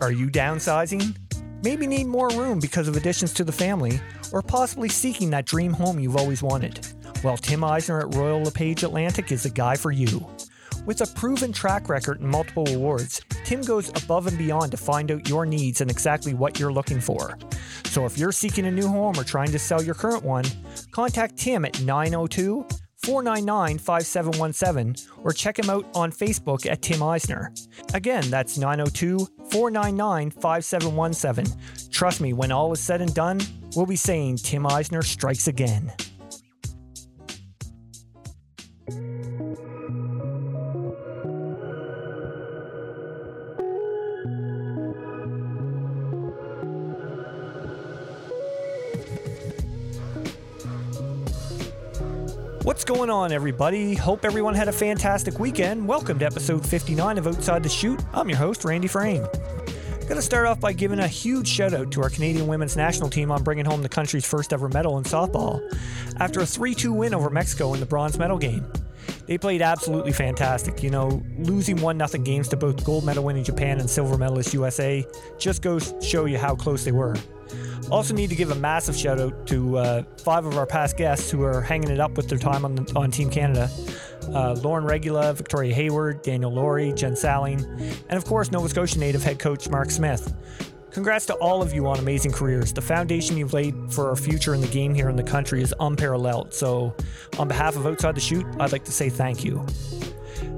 Are you downsizing? Maybe need more room because of additions to the family, or possibly seeking that dream home you've always wanted? Well, Tim Eisner at Royal LePage Atlantic is the guy for you. With a proven track record and multiple awards, Tim goes above and beyond to find out your needs and exactly what you're looking for. So if you're seeking a new home or trying to sell your current one, contact Tim at 902 499 5717 or check him out on Facebook at Tim Eisner. Again, that's 902 499 5717. Trust me, when all is said and done, we'll be saying Tim Eisner strikes again. What's going on, everybody? Hope everyone had a fantastic weekend. Welcome to episode 59 of Outside the Chute. I'm your host, Randy Frame. Gonna start off by giving a huge shout out to our Canadian women's national team on bringing home the country's first ever medal in softball after a 3 2 win over Mexico in the bronze medal game. They played absolutely fantastic. You know, losing 1 0 games to both gold medal winning Japan and silver medalist USA just goes to show you how close they were. Also, need to give a massive shout out to uh, five of our past guests who are hanging it up with their time on, the, on Team Canada uh, Lauren Regula, Victoria Hayward, Danielle Lawrie, Jen Salling, and of course, Nova Scotia native head coach Mark Smith. Congrats to all of you on amazing careers. The foundation you've laid for our future in the game here in the country is unparalleled. So, on behalf of Outside the Chute, I'd like to say thank you.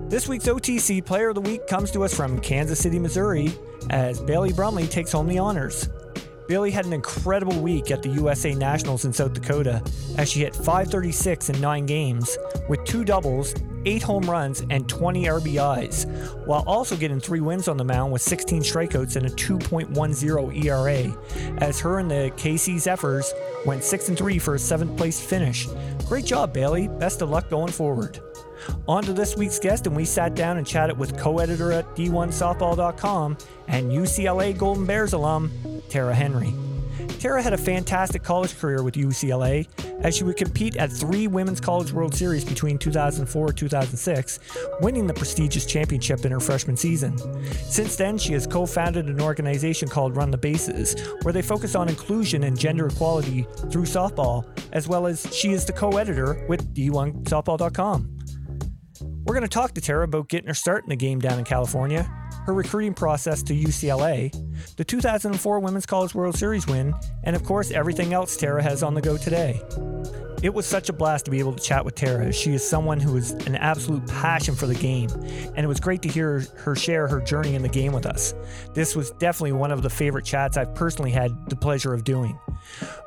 This week's OTC Player of the Week comes to us from Kansas City, Missouri, as Bailey Brumley takes home the honors. Bailey had an incredible week at the USA Nationals in South Dakota as she hit 536 in nine games with two doubles, eight home runs, and 20 RBIs, while also getting three wins on the mound with 16 strikeouts and a 2.10 ERA, as her and the KC Zephyrs went 6 and 3 for a seventh place finish. Great job, Bailey. Best of luck going forward. On to this week's guest, and we sat down and chatted with co editor at D1Softball.com and UCLA Golden Bears alum, Tara Henry. Tara had a fantastic college career with UCLA as she would compete at three Women's College World Series between 2004 and 2006, winning the prestigious championship in her freshman season. Since then, she has co founded an organization called Run the Bases, where they focus on inclusion and gender equality through softball, as well as she is the co editor with D1Softball.com. We're going to talk to Tara about getting her start in the game down in California, her recruiting process to UCLA, the 2004 Women's College World Series win, and of course, everything else Tara has on the go today. It was such a blast to be able to chat with Tara. She is someone who has an absolute passion for the game, and it was great to hear her share her journey in the game with us. This was definitely one of the favorite chats I've personally had the pleasure of doing.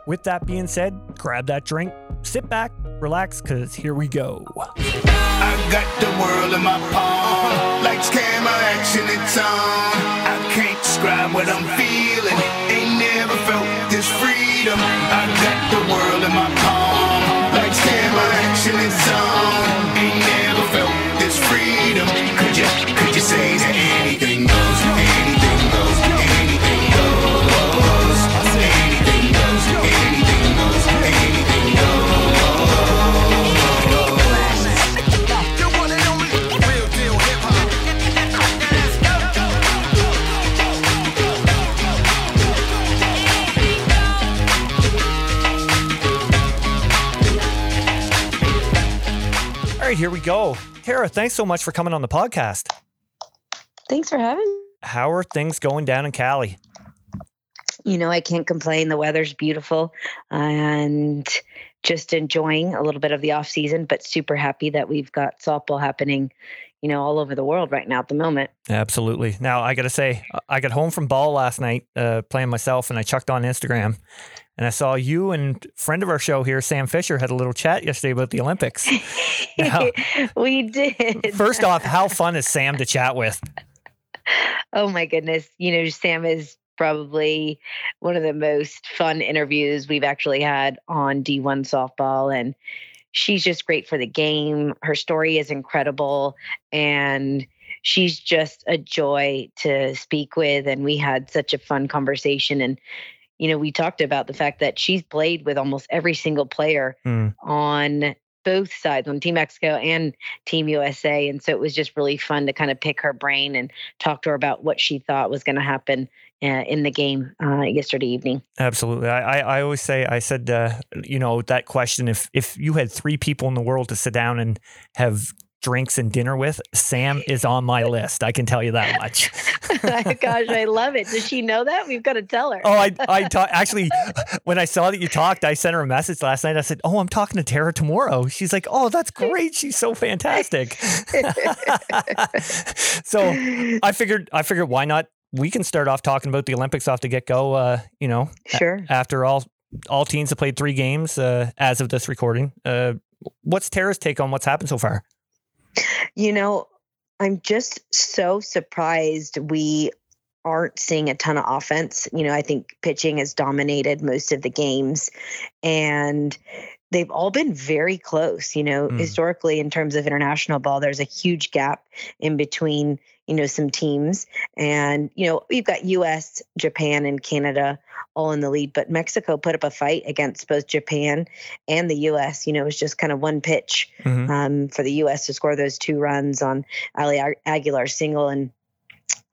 With that being said, grab that drink, sit back, relax, because here we go. I got the world in my palm, like camera action, it's on. I can't describe what I'm feeling, ain't never felt this freedom. I got the world in my palm, camera action, it's on. Ain't never felt this freedom. Could you, could you say that anything right, here we go. Tara, thanks so much for coming on the podcast. Thanks for having me. How are things going down in Cali? You know, I can't complain. The weather's beautiful and just enjoying a little bit of the off season, but super happy that we've got softball happening, you know, all over the world right now at the moment. Absolutely. Now, I got to say, I got home from ball last night uh, playing myself, and I chucked on Instagram, and I saw you and friend of our show here, Sam Fisher, had a little chat yesterday about the Olympics. Now, we did. first off, how fun is Sam to chat with? Oh my goodness. You know, Sam is probably one of the most fun interviews we've actually had on D1 softball. And she's just great for the game. Her story is incredible. And she's just a joy to speak with. And we had such a fun conversation. And, you know, we talked about the fact that she's played with almost every single player Hmm. on both sides on Team Mexico and Team USA. And so it was just really fun to kind of pick her brain and talk to her about what she thought was going to happen, uh, in the game uh, yesterday evening. Absolutely. I, I, I always say, I said, uh, you know, that question if, if you had three people in the world to sit down and have drinks and dinner with, Sam is on my list. I can tell you that much. Gosh, I love it. Does she know that? We've got to tell her. Oh, I, I ta- actually, when I saw that you talked, I sent her a message last night. I said, Oh, I'm talking to Tara tomorrow. She's like, Oh, that's great. She's so fantastic. so I figured, I figured why not? We can start off talking about the Olympics off the get go. Uh, you know, a- Sure. after all, all teams have played three games uh, as of this recording. Uh, what's Tara's take on what's happened so far? You know, I'm just so surprised we aren't seeing a ton of offense. You know, I think pitching has dominated most of the games and they've all been very close. You know, Mm. historically, in terms of international ball, there's a huge gap in between, you know, some teams. And, you know, we've got US, Japan, and Canada all in the lead, but Mexico put up a fight against both Japan and the US. You know, it was just kind of one pitch Mhm. um, for the U.S. to score those two runs on Ali Ag- Aguilar single. And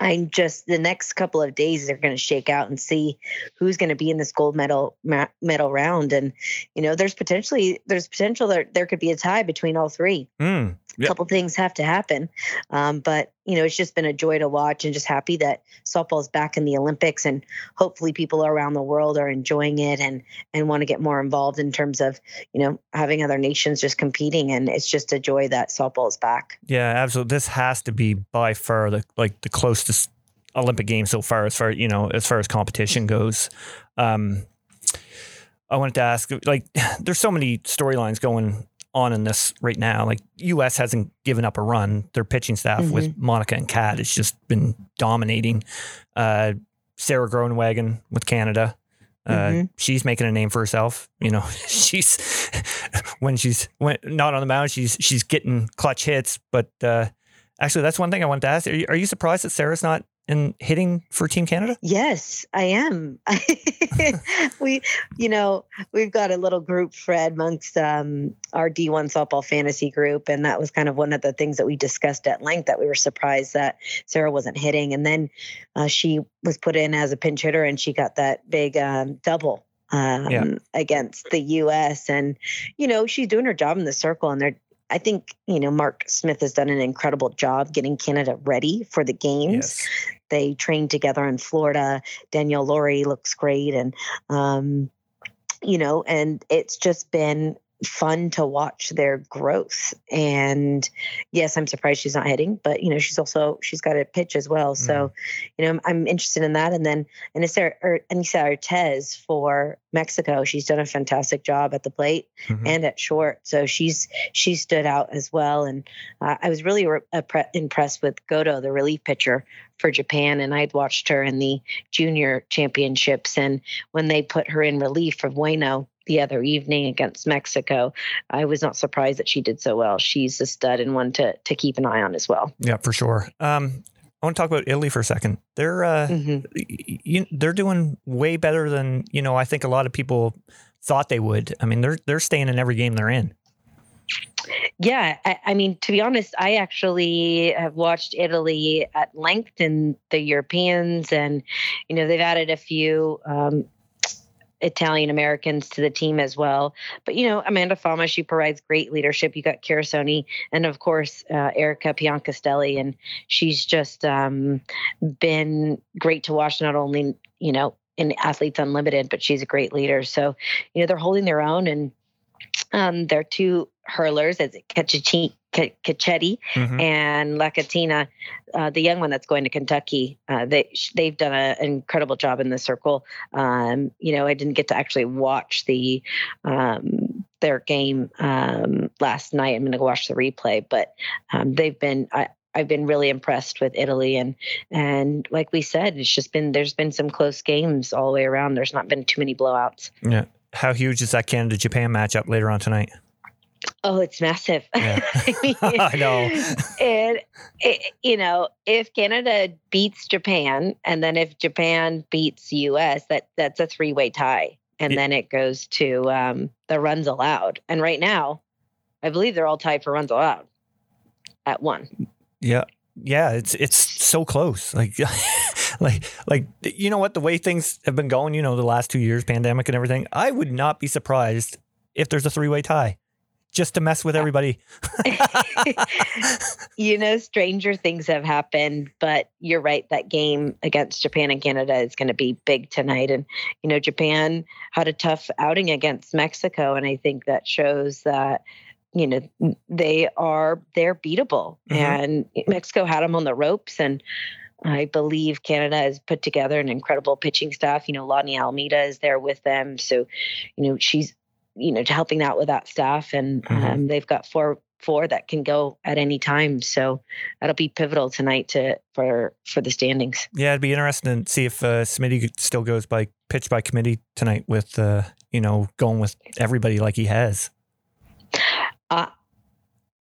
I'm just the next couple of days they're going to shake out and see who's going to be in this gold medal ma- medal round. And you know, there's potentially there's potential that there could be a tie between all three. Mm. A couple things have to happen, um, but you know, it's just been a joy to watch and just happy that softball's back in the Olympics and hopefully people around the world are enjoying it and and want to get more involved in terms of you know having other nations just competing and it's just a joy that softball's back. Yeah, absolutely. This has to be by far the like the closest Olympic game so far, as far you know, as far as competition goes. Um, I wanted to ask, like, there's so many storylines going on in this right now. Like, U.S. hasn't given up a run. Their pitching staff with Monica and Cat has just been dominating. Uh, Sarah Groenewegen with Canada. Uh, Mhm. She's making a name for herself. You know, she's when she's when not on the mound, she's she's getting clutch hits. But uh, actually, that's one thing I wanted to ask. Are you, are you surprised that Sarah's not in hitting for Team Canada? Yes, I am. we, you know, we've got a little group, Fred, amongst um, our D1 softball fantasy group. And that was kind of one of the things that we discussed at length that we were surprised that Sarah wasn't hitting. And then uh, she was put in as a pinch hitter and she got that big um, double. Um, Yeah. against the U.S. and you know she's doing her job in the circle, and they're I think you know Mark Smith has done an incredible job getting Canada ready for the games. They trained together in Florida. Danielle Lawrie looks great, and um, you know, and it's just been fun to watch their growth. And yes, I'm surprised she's not hitting, but you know, she's also she's got a pitch as well. So, you know, I'm, I'm interested in that. And then Anissa, or Anissa Urtez for Mexico, she's done a fantastic job at the plate Mhm. and at short. So she's she stood out as well. And uh, I was really re- impressed with Goto, the relief pitcher for Japan, and I'd watched her in the junior championships. And when they put her in relief for Ueno the other evening against Mexico, I was not surprised that she did so well. She's a stud and one to to keep an eye on as well. Yeah, for sure. Um, I want to talk about Italy for a second. They're uh, Mhm. y- y- they're doing way better than you know. I think a lot of people thought they would. I mean, they're they're staying in every game they're in. Yeah, I, I mean, to be honest, I actually have watched Italy at length in the Europeans, and you know they've added a few um, Italian Americans to the team as well. But you know, Amanda Fama, she provides great leadership. You got Kirasoni, and of course uh, Erica Piancastelli, and she's just um, been great to watch. Not only you know in Athletes Unlimited, but she's a great leader. So you know they're holding their own and. Um, their two hurlers, as Cecchetti Mhm. and Lacatena, uh, the young one that's going to Kentucky. Uh, they they've done a, an incredible job in the circle. Um, you know, I didn't get to actually watch the um, their game um, last night. I'm going to go watch the replay, but um, they've been. I, I've been really impressed with Italy and and like we said, it's just been there's been some close games all the way around. There's not been too many blowouts. Yeah. How huge is that Canada Japan matchup later on tonight? Oh, it's massive. Yeah. I, mean, I know. And it, you know, if Canada beats Japan, and then if Japan beats U.S., that that's a three-way tie, and then it goes to um, the runs allowed. And right now, I believe they're all tied for runs allowed at one. Yeah. Yeah, it's it's so close. Like like, like you know what? The way things have been going, you know, the last two years, pandemic and everything, I would not be surprised if there's a three way tie, just to mess with everybody. you know, stranger things have happened, but you're right. That game against Japan and Canada is going to be big tonight. And, you know, Japan had a tough outing against Mexico. And I think that shows that, you know, they are, they're beatable. Mhm. And Mexico had them on the ropes. And I believe Canada has put together an incredible pitching staff. You know, Lonnie Alameda is there with them. So, you know, she's, you know, helping out with that staff. And Mhm. um, they've got four four that can go at any time. So that'll be pivotal tonight to for for the standings. Yeah, it'd be interesting to see if uh, Smitty still goes by pitch by committee tonight with, uh, you know, going with everybody like he has. Uh,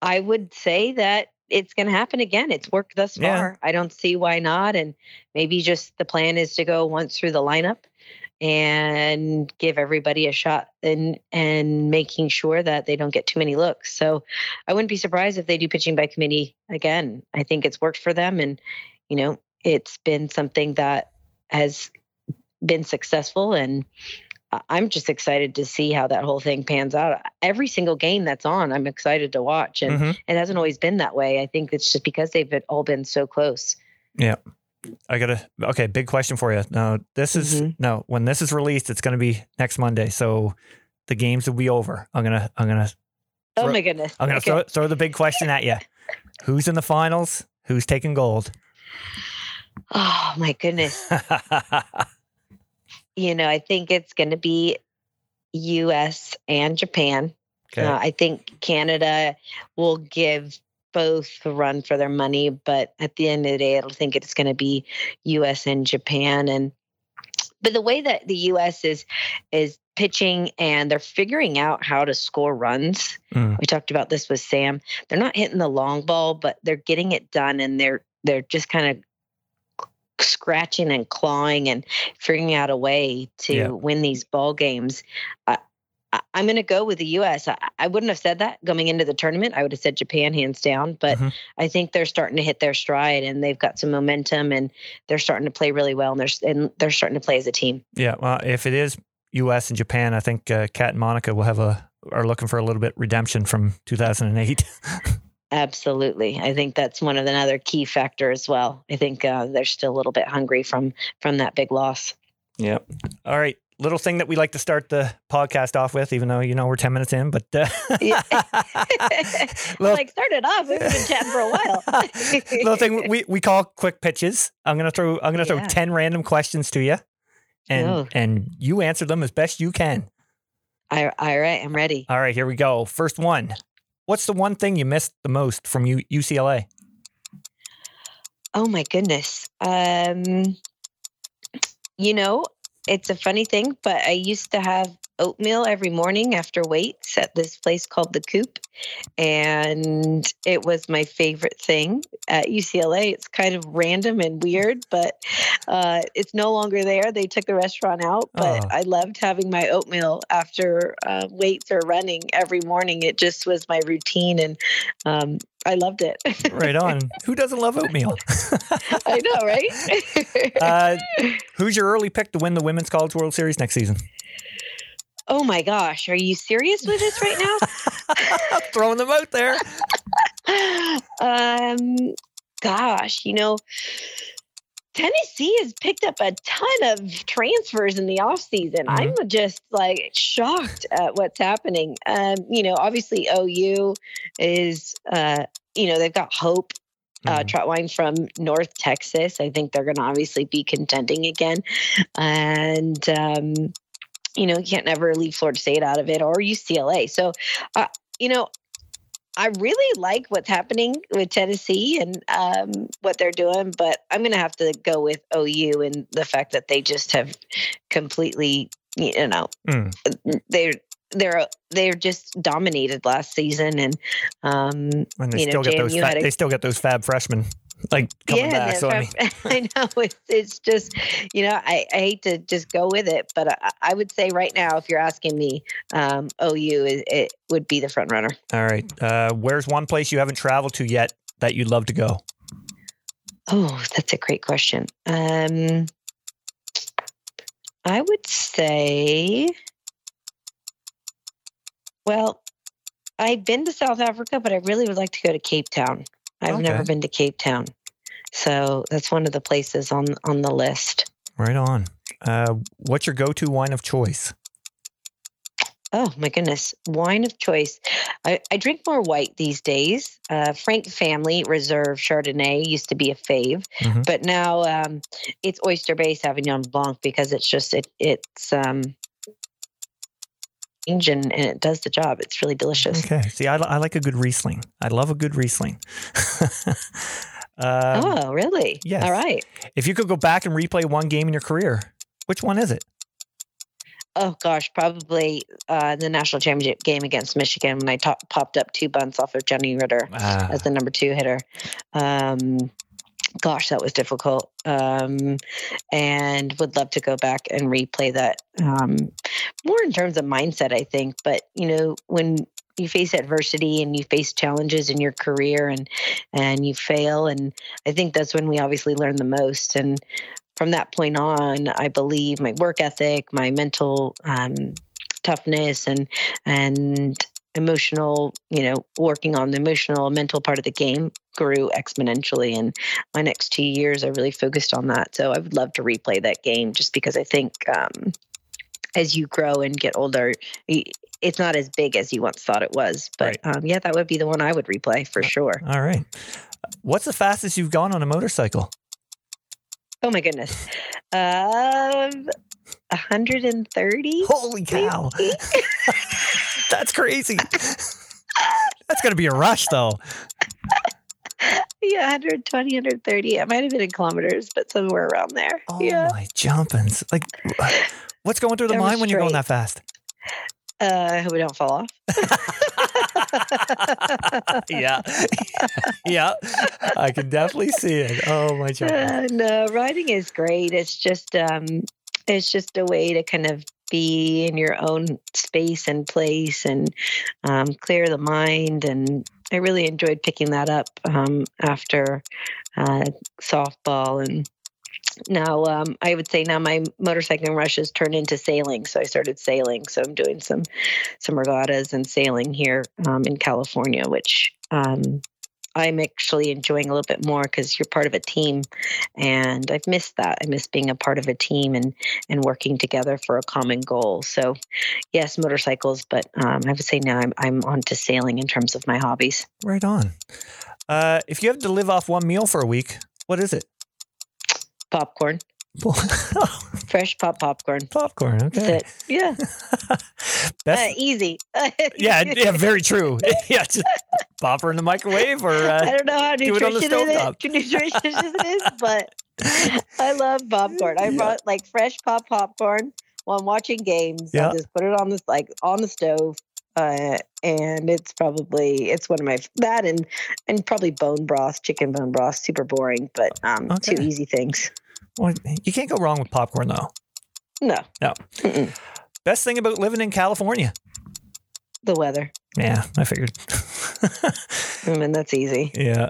I would say that it's going to happen again. It's worked thus Yeah. far. I don't see why not. And maybe just the plan is to go once through the lineup and give everybody a shot and and making sure that they don't get too many looks. So I wouldn't be surprised if they do pitching by committee again. I think it's worked for them and you know, it's been something that has been successful and I'm just excited to see how that whole thing pans out. Every single game that's on, I'm excited to watch, and Mhm. it hasn't always been that way. I think it's just because they've been, all been so close. Yeah, I got to, okay, big question for you. Now, this is, Mhm. no, when this is released, it's going to be next Monday. So the games will be over. I'm going to, I'm going to, Oh my goodness! I'm going to Okay. throw, throw the big question at you. Who's in the finals? Who's taking gold? Oh my goodness! You know, I think it's going to be U.S. and Japan. okay. Uh, I think Canada will give both a run for their money, but at the end of the day, I don't think it's going to be U.S. and Japan. And but the way that the U.S. is is pitching and they're figuring out how to score runs. Mm. We talked about this with Sam. They're not hitting the long ball, but they're getting it done, and they're they're just kind of scratching and clawing and figuring out a way to Yeah. win these ball games. I'm going to go with the U.S. I, I wouldn't have said that going into the tournament. I would have said Japan hands down, but Mhm. I think they're starting to hit their stride and they've got some momentum and they're starting to play really well and they're and they're starting to play as a team. Yeah, well, if it is U.S. and Japan, I think uh, Cat and Monica will have a are looking for a little bit redemption from 2008. Absolutely, I think that's one of the other key factor as well. I think uh, they're still a little bit hungry from from that big loss. yep. All right, little thing that we like to start the podcast off with, even though you know we're 10 minutes in, but uh, Yeah. Little- like start it off. We've been chatting for a while. little thing we, we call quick pitches. I'm gonna throw I'm gonna throw Yeah. 10 random questions to you, and Oh. and you answer them as best you can. I, all right, I'm ready. All right, here we go. First one. What's the one thing you missed the most from U- UCLA? Oh my goodness. Um, you know, it's a funny thing, but I used to have oatmeal every morning after weights at this place called the Coop, and it was my favorite thing at UCLA. It's kind of random and weird, but uh, it's no longer there. They took the restaurant out, but Oh. I loved having my oatmeal after uh, weights or running every morning. It just was my routine, and um, I loved it. Right on. Who doesn't love oatmeal? I know, right? uh, who's your early pick to win the Women's College World Series next season? Oh my gosh, are you serious with this right now? Throwing them out there. um, gosh, you know, Tennessee has picked up a ton of transfers in the offseason. I'm just like shocked at what's happening. Um, you know, obviously OU is, uh, you know, they've got hope uh, Mhm. Trautwein from North Texas. I think they're going to obviously be contending again. And, um, you know, you can't never leave Florida State out of it or UCLA. So, uh, you know, I really like what's happening with Tennessee and um, what they're doing, but I'm going to have to go with OU and the fact that they just have completely, you know, Mm. they're they're they're just dominated last season, and um, And they You know, still get those. Fa- a- they still get those fab freshmen like coming back. the So I mean, I know it's, it's just you know I, I hate to just go with it, but I, I would say right now, if you're asking me, um, OU is, it would be the front runner. all right. Uh, where's one place you haven't traveled to yet that you'd love to go? Oh, that's a great question. Um, I would say, well, I've been to South Africa, but I really would like to go to Cape Town. I've never been to Cape Town, so that's one of the places on on the list. Right on. Uh, what's your go-to wine of choice? Oh my goodness, wine of choice. I, I drink more white these days. Uh, Frank Family Reserve Chardonnay used to be a fave, Mhm. but now um, it's Oyster Bay Sauvignon Blanc because it's just it it's um and, and it does the job. It's really delicious. Okay. See, I, I like a good Riesling. I love a good Riesling. um, oh, really? yes. All right. If you could go back and replay one game in your career, which one is it? Oh gosh, probably uh, the national championship game against Michigan when I top, popped up two bunts off of Jennie Ritter. Ah, as the number two hitter. Um, gosh, that was difficult. Um, and would love to go back and replay that um, more in terms of mindset, I think. But, you know, when you face adversity and you face challenges in your career and and you fail and i think that's when we obviously learn the most and from that point on i believe my work ethic my mental um, toughness and and emotional you know working on the emotional mental part of the game grew exponentially and my next two years i really focused on that so i would love to replay that game just because i think um, as you grow and get older it's not as big as you once thought it was but um, yeah that would be the one i would replay for sure all right. What's the fastest you've gone on a motorcycle? oh my goodness um 130 Holy cow. That's crazy. That's going to be a rush, though. yeah 120 130 it might have been in kilometers but somewhere around there Oh, yeah my jumpins. Like, what's going through the mind when you're going that fast? uh, I hope we don't fall off. yeah. yeah. I can definitely see it. Oh, my jumpins. Uh, no, riding is great. It's just um, it's just a way to kind of be in your own space and place and um, clear the mind. And I really enjoyed picking that up um, after uh, softball and. Now, um, I would say now my motorcycling rush has turned into sailing. So I started sailing. So I'm doing some some regattas and sailing here um, in California, which um, I'm actually enjoying a little bit more because you're part of a team, and I've missed that. I miss being a part of a team and and working together for a common goal. So, yes, motorcycles, but um, I would say now I'm I'm on to sailing in terms of my hobbies. Right on. Uh, if you have to live off one meal for a week, what is it? Popcorn, fresh pop popcorn. Popcorn. Okay. That's it. Yeah, uh, easy. yeah, yeah, very true. yeah, just pop her in the microwave or I uh, don't know how do it on the nutritious it, stovetop. is, nutritious it is, but I love popcorn. I Yeah. brought like fresh pop popcorn while I'm watching games. Yeah. I just put it on this like on the stove. Uh, and it's probably it's one of my that and and probably bone broth, chicken bone broth, super boring, but um two easy things. Well, you can't go wrong with popcorn though. No, No. Mm-mm. Best thing about living in California. the weather. Yeah, I figured. I mean that's easy. yeah.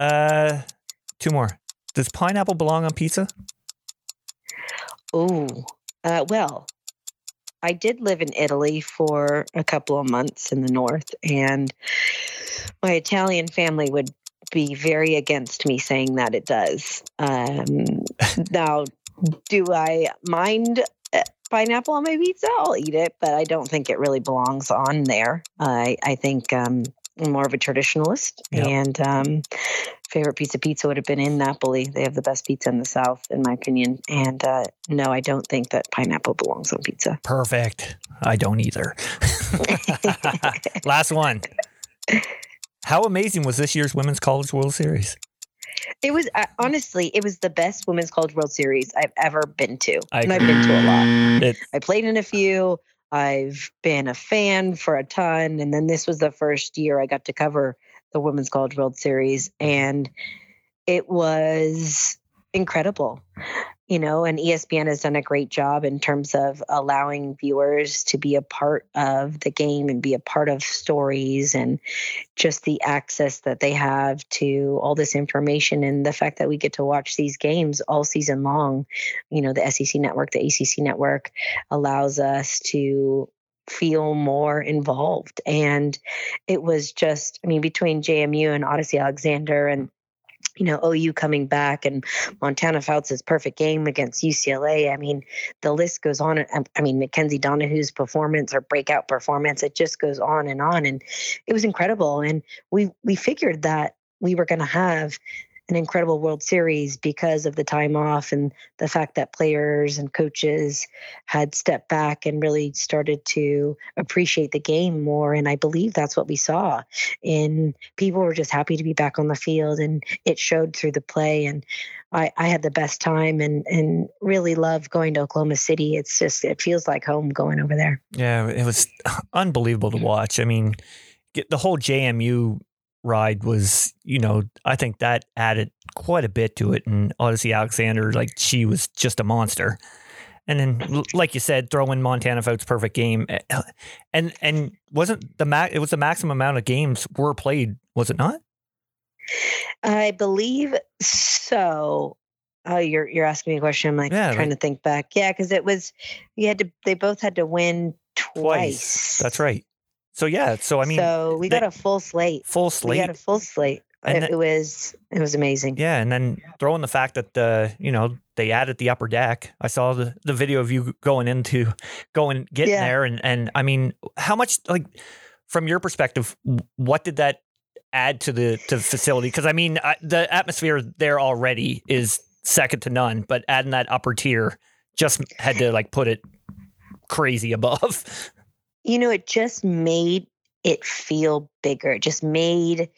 Uh, two more. Does pineapple belong on pizza? Oh, uh, well, I did live in Italy for a couple of months in the north, and my Italian family would be very against me saying that it does. Um, now, do I mind uh, pineapple on my pizza? I'll eat it, but I don't think it really belongs on there. I I think um, I'm more of a traditionalist, Yeah. and um, favorite pizza pizza would have been in Napoli. They have the best pizza in the South, in my opinion. And uh, no, I don't think that pineapple belongs on pizza. Perfect. I don't either. Last one. How amazing was this year's Women's College World Series? It was uh, honestly, it was the best women's college world series I've ever been to, I and I've been to a lot. It, I played in a few. I've been a fan for a ton, and then this was the first year I got to cover the women's college world series, and it was incredible you know, and ESPN has done a great job in terms of allowing viewers to be a part of the game and be a part of stories and just the access that they have to all this information and the fact that we get to watch these games all season long. You know, the SEC network, the ACC network allows us to feel more involved. And it was just, I mean, between JMU and Odicci Alexander and you know, OU coming back and Montana Fouts' perfect game against UCLA. I mean, the list goes on. I- I mean, Mackenzie Donahue's performance or breakout performance, it just goes on and on. And it was incredible. And we we figured that we were going to have an incredible World Series because of the time off and the fact that players and coaches had stepped back and really started to appreciate the game more. And I believe that's what we saw. And people were just happy to be back on the field, and it showed through the play. And I, I had the best time, and and really love going to Oklahoma City. It's just it feels like home going over there. Yeah, it was unbelievable to watch. I mean, the whole JMU ride was, you know, I think that added quite a bit to it. And Odicci Alexander, like she was just a monster. And then, like you said, throw in Montana Fouts' perfect game, Eh, and and wasn't the max? It was the maximum amount of games were played, was it not? I believe so. Oh, you're you're asking me a question. I'm like Yeah, trying to think back. Yeah, because it was you had to. They both had to win twice. That's right. So yeah, so I mean, so we they- got a full slate. full slate. We got a full slate. And It, that- it was it was amazing. Yeah, and then throwing the fact that the you know they added the upper deck. I saw the the video of you going into going getting Yeah. there, and and I mean, how much like from your perspective, what did that add to the to the facility? Because I mean, I, the atmosphere there already is second to none, but adding that upper tier just had to like put it crazy above. You know, it just made it feel bigger. It just made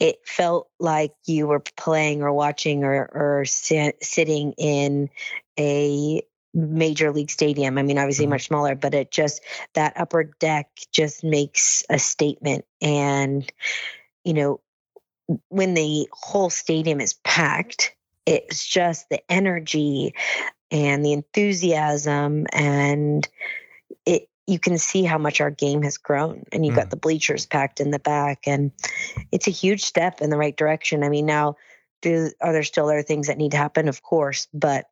it felt like you were playing or watching or or si- sitting in a major league stadium. I mean, obviously Mhm. much smaller, but it just that upper deck just makes a statement. And you know, when the whole stadium is packed, it's just the energy and the enthusiasm and it you can see how much our game has grown and you've Mm. got the bleachers packed in the back and it's a huge step in the right direction. I mean now do are there still other things that need to happen? Of course but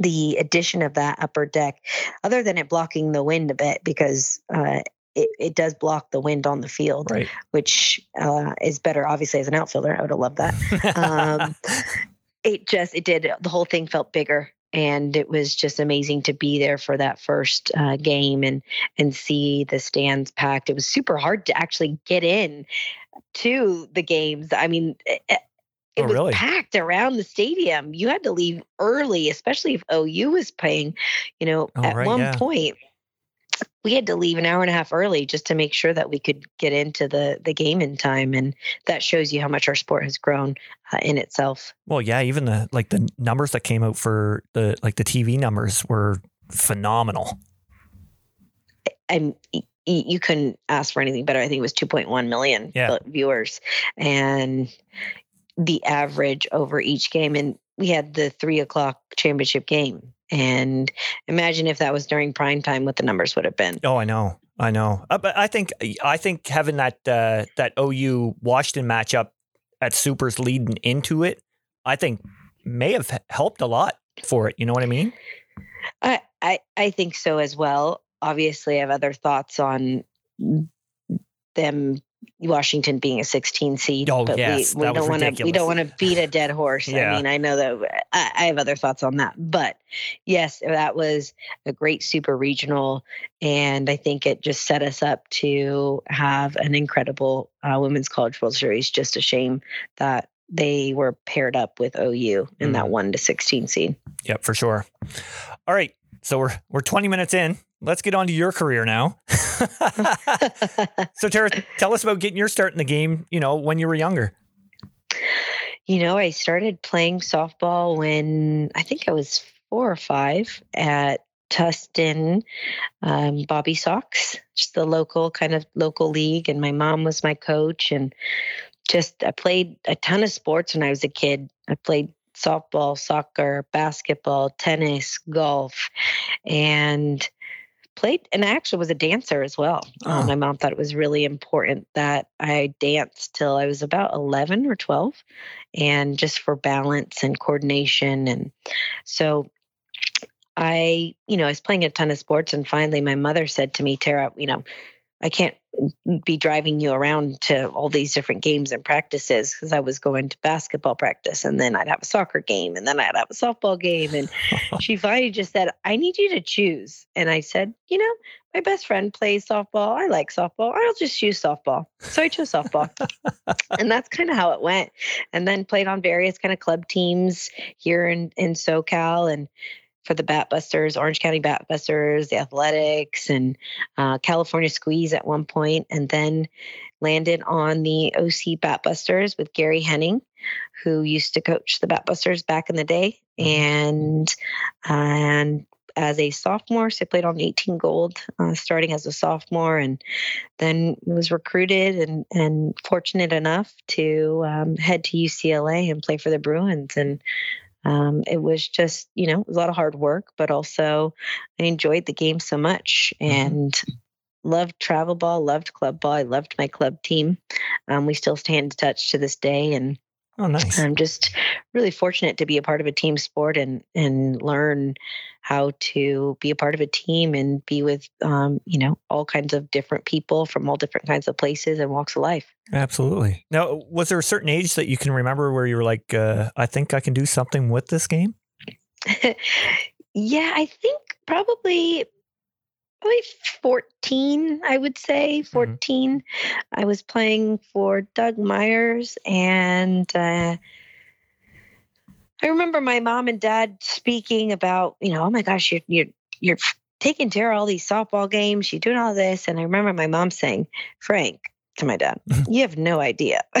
the addition of that upper deck other than it blocking the wind a bit because uh, it, it does block the wind on the field Right. which uh, is better obviously as an outfielder. I would have loved that. Um, it just it did the whole thing felt bigger and it was just amazing to be there for that first uh, game and and see the stands packed it was super hard to actually get in to the games i mean it, it Oh, was really? packed around the stadium you had to leave early especially if ou was playing you know Oh, at right, one yeah. point we had to leave an hour and a half early just to make sure that we could get into the the game in time and that shows you how much our sport has grown uh, in itself Well, yeah, even the like the numbers that came out for the like the TV numbers were phenomenal. and you couldn't ask for anything better. I think it was 2.1 million Yeah. viewers, and the average over each game. And we had the three o'clock championship game. And imagine if that was during prime time, what the numbers would have been. Oh, I know, I know. Uh, but I think I think having that uh, that OU Washington matchup at Supers leading into it, I think may have helped a lot for it. You know what I mean? I, I, I think so as well. Obviously, I have other thoughts on them. Washington being a 16 seed, Oh, but yes, we, we don't want to we don't want to beat a dead horse. Yeah. I mean, I know that I, I have other thoughts on that, but yes, that was a great super regional, and I think it just set us up to have an incredible uh, women's college World Series. Just a shame that they were paired up with OU in that one to 16 seed. Yep, for sure. All right, so we're we're 20 minutes in. Let's get on to your career now. so, Tara, tell us about getting your start in the game. You know, when you were younger. You know, I started playing softball when I think I was four or five at Tustin um, Bobby Sox, just the local kind of local league. And my mom was my coach. And just I played a ton of sports when I was a kid. I played softball, soccer, basketball, tennis, golf, and played and I actually was a dancer as well. Uh, Oh. my mom thought it was really important that I danced till I was about 11 or 12 and just for balance and coordination and so I, you know, I was playing a ton of sports and finally my mother said to me, Tara, you know, I can't be driving you around to all these different games and practices because I was going to basketball practice and then I'd have a soccer game and then I'd have a softball game. And she finally just said, I need you to choose. And I said, you know, my best friend plays softball. I like softball. I'll just choose softball. So I chose softball. and that's kind of how it went. And then played on various kind of club teams here in, in SoCal and for the Batbusters, Orange County Batbusters, the Athletics, and uh, California Squeeze at one point, and then landed on the OC Batbusters with Gary Henning, who used to coach the Batbusters back in the day, and and as a sophomore, so I played on 18 Gold, uh, starting as a sophomore, and then was recruited and and fortunate enough to um, head to UCLA and play for the Bruins and. Um, it was just, you know, it was a lot of hard work, but also I enjoyed the game so much and loved travel ball, loved club ball. I loved my club team. Um, we still stay in touch to this day, and Oh, nice. I'm just really fortunate to be a part of a team sport and and learn how to be a part of a team and be with, um, you know, all kinds of different people from all different kinds of places and walks of life. Absolutely. Now, was there a certain age that you can remember where you were like, uh, I think I can do something with this game? yeah, I think probably probably 14, I would say 14. I was playing for Doug Myers and uh I remember my mom and dad speaking about, you know, oh my gosh, you're you're you're taking Tara all these softball games, you're doing all this. And I remember my mom saying, Frank, to my dad, you have no idea.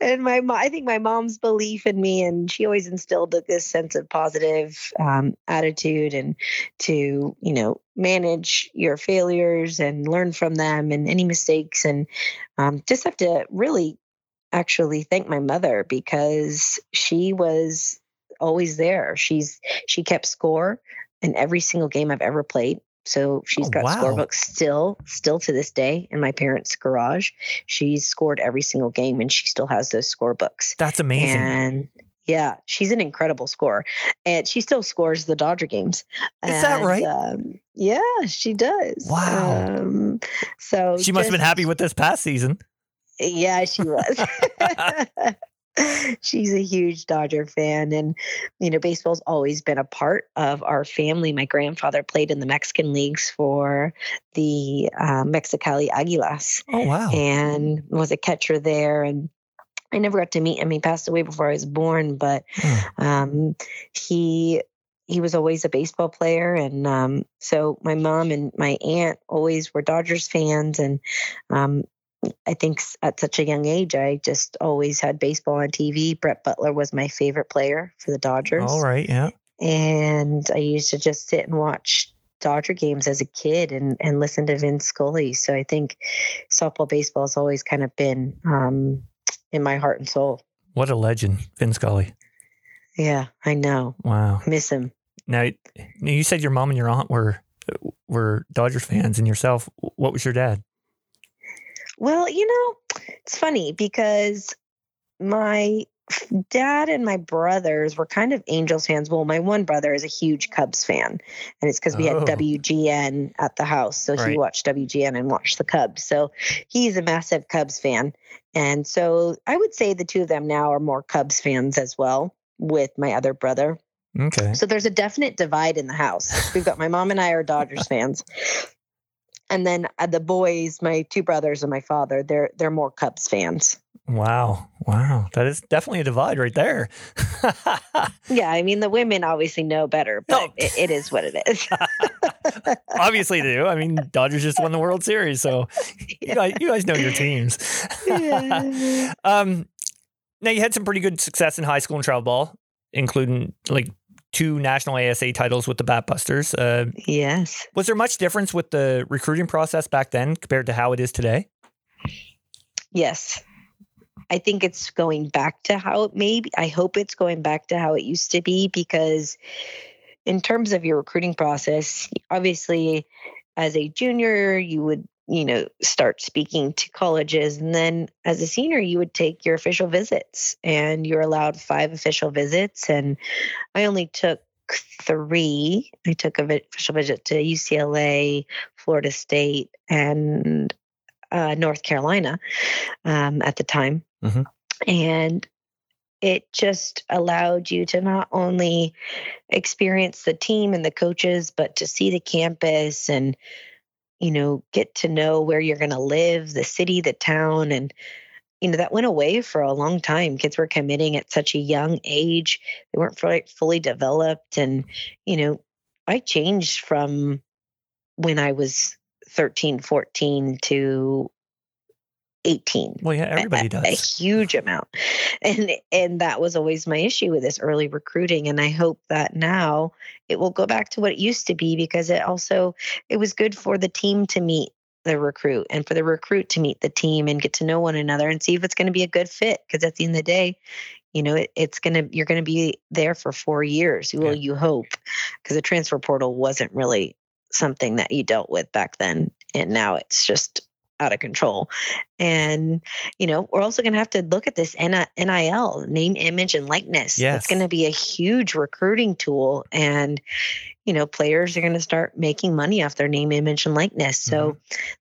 and my mom, I think my mom's belief in me, and she always instilled this sense of positive um, attitude and to, you know, manage your failures and learn from them and any mistakes. And um, just have to really actually thank my mother because she was always there. She's she kept score in every single game I've ever played. So she's got wow. scorebooks still, still to this day in my parents' garage. She's scored every single game, and she still has those scorebooks. That's amazing. And yeah, she's an incredible scorer, and she still scores the Dodger games. Is that right? Um, yeah, she does. Wow. Um, so she must have been happy with this past season. yeah, she was. She's a huge Dodger fan. And, you know, baseball's always been a part of our family. My grandfather played in the Mexican leagues for the uh, Mexicali Aguilas Oh, wow. and was a catcher there. And I never got to meet him. He passed away before I was born, but Hmm. um, he he was always a baseball player and um, so my mom and my aunt always were dodgers fans and um, i think at such a young age i just always had baseball on tv brett butler was my favorite player for the dodgers All right. Yeah. and i used to just sit and watch dodger games as a kid and, and listen to vin scully so i think softball baseball has always kind of been um, in my heart and soul What a legend, Vin Scully. yeah i know Wow. miss him Now, you said your mom and your aunt were were Dodgers fans, and yourself. What was your dad? Well, you know, it's funny because my dad and my brothers were kind of Angels fans. Well, my one brother is a huge Cubs fan, and it's because we Oh. had WGN at the house. So he watched WGN and watched the Cubs. So he's a massive Cubs fan. And so I would say the two of them now are more Cubs fans as well with my other brother. Okay. So there's a definite divide in the house. We've got my mom and I are Dodgers fans. And then uh, the boys, my two brothers and my father, they're they're more Cubs fans. Wow. Wow. That is definitely a divide right there. Yeah, I mean the women obviously know better, but No. it, it is what it is. Obviously, they do. I mean, Dodgers just won the World Series, so you guys, you guys know your teams. Yeah. um, now you had some pretty good success in high school and travel ball, including like two national ASA titles with the Batbusters. Uh, yes. was there much difference with the recruiting process back then compared to how it is today? Yes. I think it's going back to how it maybe I hope it's going back to how it used to be because in terms of your recruiting process, obviously as a junior, you would, you know, start speaking to colleges and then as a senior you would take your official visits and you're allowed five official visits and I only took three. I took a vi- official visit to UCLA, Florida State, and uh, North Carolina um, at the time. Mhm. And it just allowed you to not only experience the team and the coaches, but to see the campus and, you know, get to know where you're going to live, the city, the town. And, you know, that went away for a long time. Kids were committing at such a young age, they weren't fully, developed. And, you know, I changed from when I was 13, 14 to 18 Well, yeah, everybody a, does. a huge amount and and that was always my issue with this early recruiting and i hope that now it will go back to what it used to be because it also it was good for the team to meet the recruit and for the recruit to meet the team and get to know one another and see if it's going to be a good fit because at the end of the day you know it, it's going to you're going to be there for four years well Yeah. you hope because the transfer portal wasn't really something that you dealt with back then and now it's just out of control. And you know we're also going to have to look at this nil name image and likeness. Yes. it's going to be a huge recruiting tool and you know players are going to start making money off their name image and likeness. So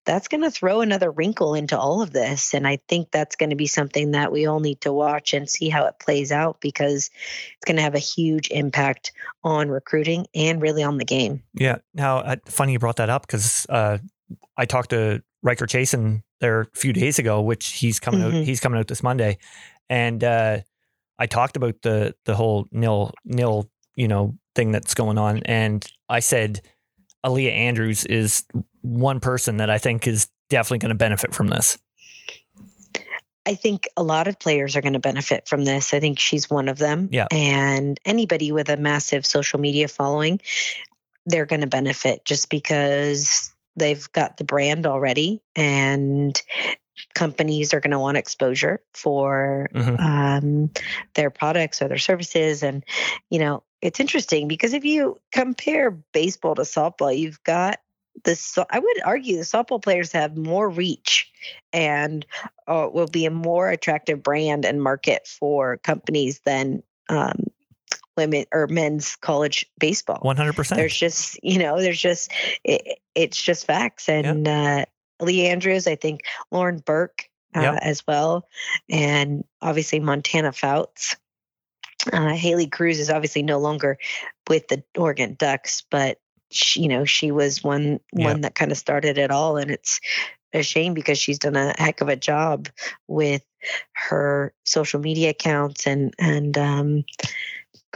that's going to throw another wrinkle into all of this and i think that's going to be something that we all need to watch and see how it plays out because it's going to have a huge impact on recruiting and really on the game. Yeah. Now, uh, funny you brought that up because uh, I talked to Riker Chasen there a few days ago, which he's coming out. Mhm. He's coming out this Monday, and uh, I talked about the the whole nil nil you know thing that's going on, and I said Aliyah Andrews is one person that I think is definitely going to benefit from this. I think a lot of players are going to benefit from this. I think she's one of them. Yeah. And anybody with a massive social media following, they're going to benefit just because they've got the brand already and companies are going to want exposure for Mhm. um, their products or their services. And, you know, it's interesting because if you compare baseball to softball, you've got this, so- I would argue the softball players have more reach and uh, will be a more attractive brand and market for companies than um, women or men's college baseball. One hundred percent. There's just, you know, there's just, it, it's just facts. And uh, Lee Andrews, I think Lauren Burke uh, Yep. as well, and obviously Montana Fouts. Uh, Haley Cruse is obviously no longer with the Oregon Ducks, but she, you know she was one Yeah. one that kind of started it all, and it's a shame because she's done a heck of a job with her social media accounts and and um,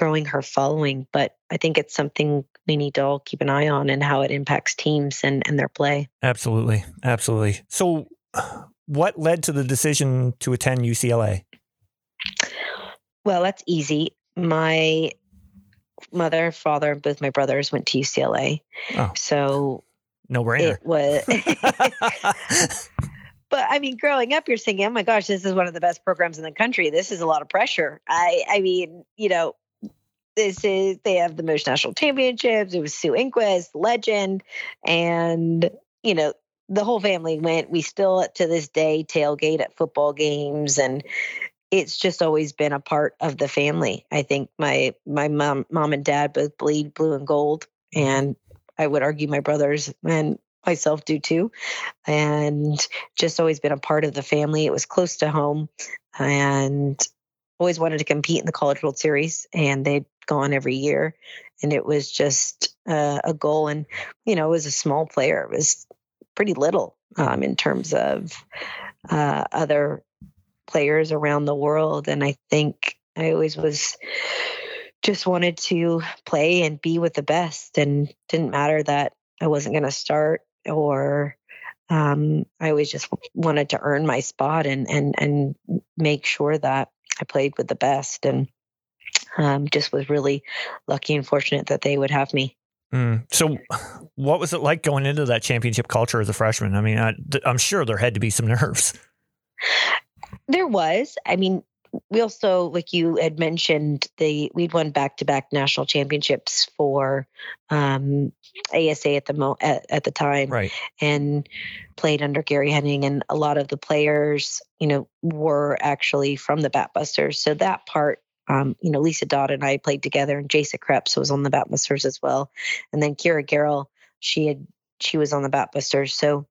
growing her following. But I think it's something we need to all keep an eye on and how it impacts teams and, and their play. Absolutely, absolutely. So, what led to the decision to attend UCLA? Well, that's easy. My mother, father, and both my brothers went to UCLA. Oh. So No brainer. it was. but I mean, growing up, you're thinking, "Oh my gosh, this is one of the best programs in the country. This is a lot of pressure." I, I mean, you know, this is they have the most national championships. It was Sue Enquist, legend, and you know, the whole family went. We still to this day tailgate at football games, and it's just always been a part of the family. I think my my mom, mom and dad both bleed blue and gold, and I would argue my brothers and myself do too. And just always been a part of the family. It was close to home and always wanted to compete in the College World Series. And they'd gone every year. And it was just uh, a goal. And, you know, it was a small player, it was pretty little um, in terms of uh, other players around the world. And I think I always was just wanted to play and be with the best and didn't matter that I wasn't going to start or um, I always just wanted to earn my spot and and and make sure that I played with the best and um, just was really lucky and fortunate that they would have me. Mm. So, what was it like going into that championship culture as a freshman? I mean, I, am sure there had to be some nerves. There was. I mean, we also, like you had mentioned, the we'd won back to back national championships for um, ASA at the mo at, at the time, Right. and played under Gary Henning, and a lot of the players, you know, were actually from the Batbusters. So that part. Um, you know, Lisa Dodd and I played together, and Jason Krebs was on the Batbusters as well. And then Keira Goerl, she had she was on the Batbusters. So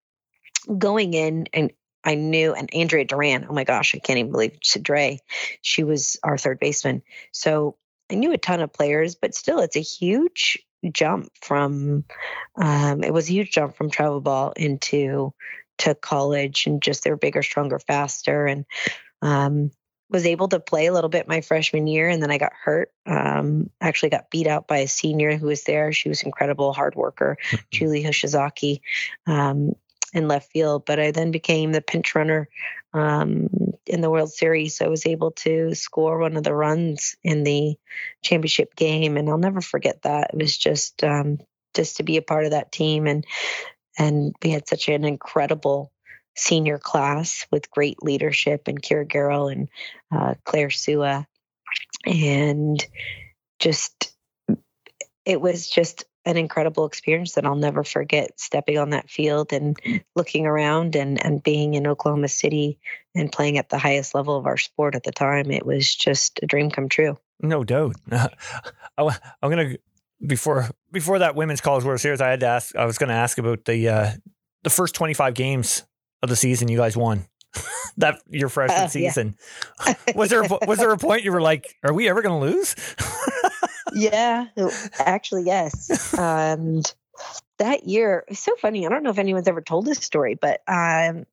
going in and I knew, and Andrea Duran, oh my gosh, I can't even believe Dre. She was our third baseman. So I knew a ton of players, but still, it's a huge jump from, um, it was a huge jump from travel ball into to college and just they're bigger, stronger, faster. And um, was able to play a little bit my freshman year. And then I got hurt. Um, actually got beat out by a senior who was there. She was incredible, hard worker, Julie Hoshizaki. Um, in left field, but I then became the pinch runner um, in the World Series. So I was able to score one of the runs in the championship game, and I'll never forget that. It was just um, just to be a part of that team, and and we had such an incredible senior class with great leadership and Keira Goerl and uh, Claire Sua, and just it was just an incredible experience that I'll never forget stepping on that field and looking around and, and being in Oklahoma City and playing at the highest level of our sport at the time. It was just a dream come true. No doubt. I, am gonna before before that women's college World Series. I had to ask. I was gonna ask about the uh, the first 25 games of the season you guys won. that your freshman Uh, yeah. season was there was there a point you were like, are we ever gonna lose? yeah, actually, yes. And that year, it's so funny. I don't know if anyone's ever told this story, but um,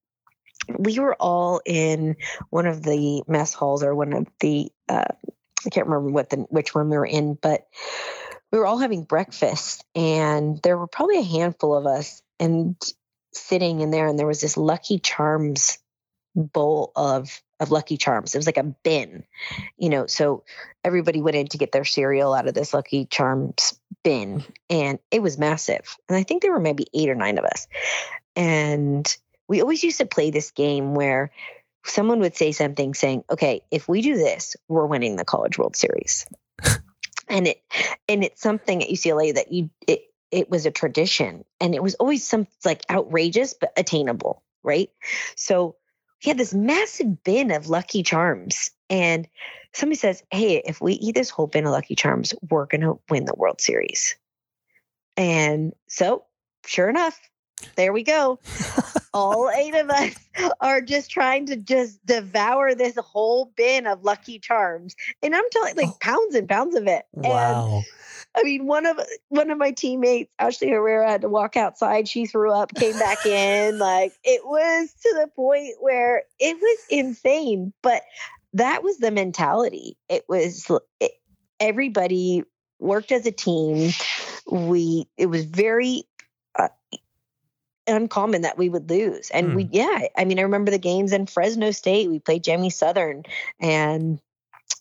we were all in one of the mess halls or one of the uh, I can't remember what the which one we were in, but we were all having breakfast, and there were probably a handful of us, and sitting in there, and there was this Lucky Charms bowl of of Lucky Charms. It was like a bin, you know. So everybody went in to get their cereal out of this Lucky Charms bin, and it was massive. And I think there were maybe eight or nine of us, and we always used to play this game where someone would say something saying, "Okay, if we do this, we're winning the College World Series." and it and it's something at UCLA that you it it was a tradition, and it was always some like outrageous but attainable, right? So we had this massive bin of Lucky Charms, and somebody says, "Hey, if we eat this whole bin of Lucky Charms, we're gonna win the World Series." And so, sure enough, there we go. All eight of us are just trying to just devour this whole bin of Lucky Charms, and I'm telling like oh. pounds and pounds of it. And Wow. I mean, one of one of my teammates, Ashley Herrera, had to walk outside. She threw up, came back in. Like it was to the point where it was insane. But that was the mentality. It was it, everybody worked as a team. We it was very uh, uncommon that we would lose, and we yeah. I mean, I remember the games in Fresno State. We played Jamie Southern and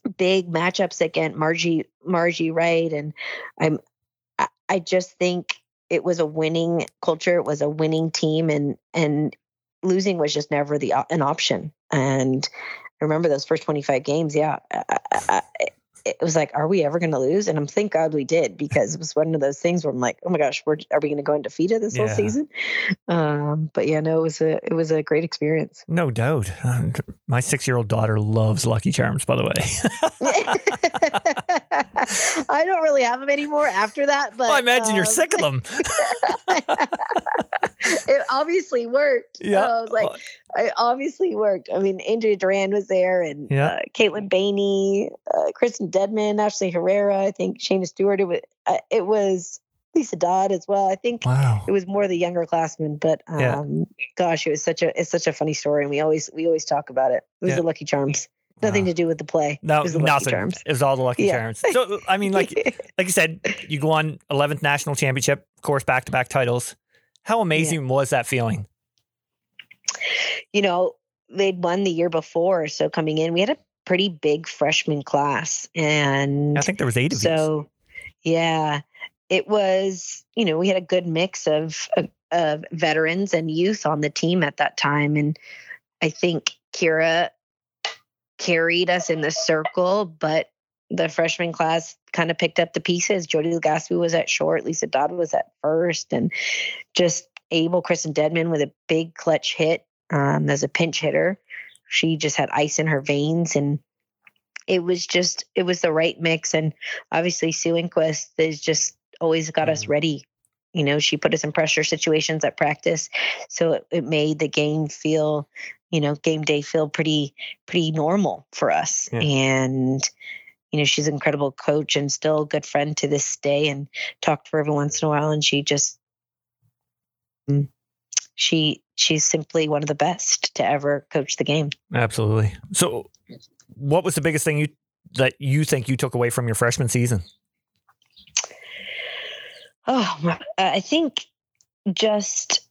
big matchups against Margie Margie Wright and I'm I, just think it was a winning culture it was a winning team and and losing was just never the an option. And I remember those first 25 games yeah I, I, it was like are we ever going to lose and I'm thank God we did because it was one of those things where I'm like oh my gosh we're are we going to go undefeated this whole season um but yeah no it was a it was a great experience No doubt. And My six year old daughter loves Lucky Charms, by the way. I don't really have them anymore after that, but Well, I imagine you're um, sick of them. it obviously worked. Yeah. I was like, it obviously worked. I mean, Andrea Duran was there, and Yeah. uh, Caitlin Benyi, uh, Kristen Dedman, Ashley Herrera. I think Shana Stewart. It was, uh, it was Lisa Dodd as well. I think wow. it was more the younger classmen, but um, Yeah. gosh, it was such a it's such a funny story, and we always we always talk about it. It was Yeah. the Lucky Charms. Nothing Wow. to do with the play. No, it nothing. Charms. It was all the Lucky Yeah. Charms. So, I mean, like, like you said, you go on 11th national championship, of course, back to back titles. How amazing was that feeling? you know, they'd won the year before. So coming in, we had a pretty big freshman class. And I think there was eight of so, yeah, it was, you know, we had a good mix of, of, of veterans and youth on the team at that time. And I think Keira carried us in the circle, but the freshman class kind of picked up the pieces. Jody Legaspi was at short, Lisa Dodd was at first, and just able Kristen Dedman with a big clutch hit um, as a pinch hitter. She just had ice in her veins, and it was just it was the right mix. And obviously, Sue Enquist has just always got us Mhm. ready. You know, she put us in pressure situations at practice, so it, it made the game feel, you know, game day feel pretty pretty normal for us. Yeah. And you know, she's an incredible coach and still a good friend to this day. And talk to her every once in a while, and she just mm, she she's simply one of the best to ever coach the game. Absolutely. So, what was the biggest thing you that you think you took away from your freshman season? Oh, I think just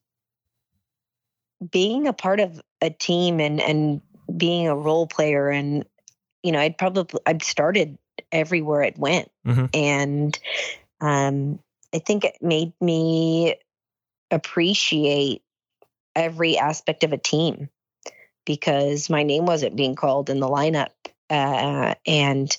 being a part of a team and and being a role player and you know I'd probably I'd started everywhere it went Mhm. and um I think it made me appreciate every aspect of a team because my name wasn't being called in the lineup uh, and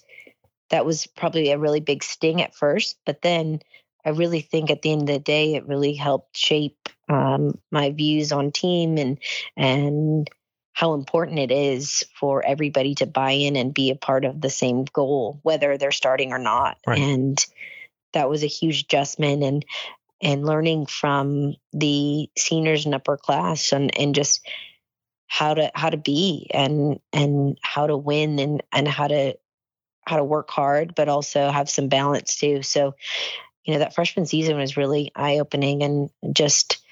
that was probably a really big sting at first but then I really think at the end of the day, it really helped shape um, my views on team and and how important it is for everybody to buy in and be a part of the same goal, whether they're starting or not. Right. And that was a huge adjustment and and learning from the seniors and upper class and and just how to how to be and and how to win and and how to how to work hard but also have some balance too so you know that freshman season was really eye opening and just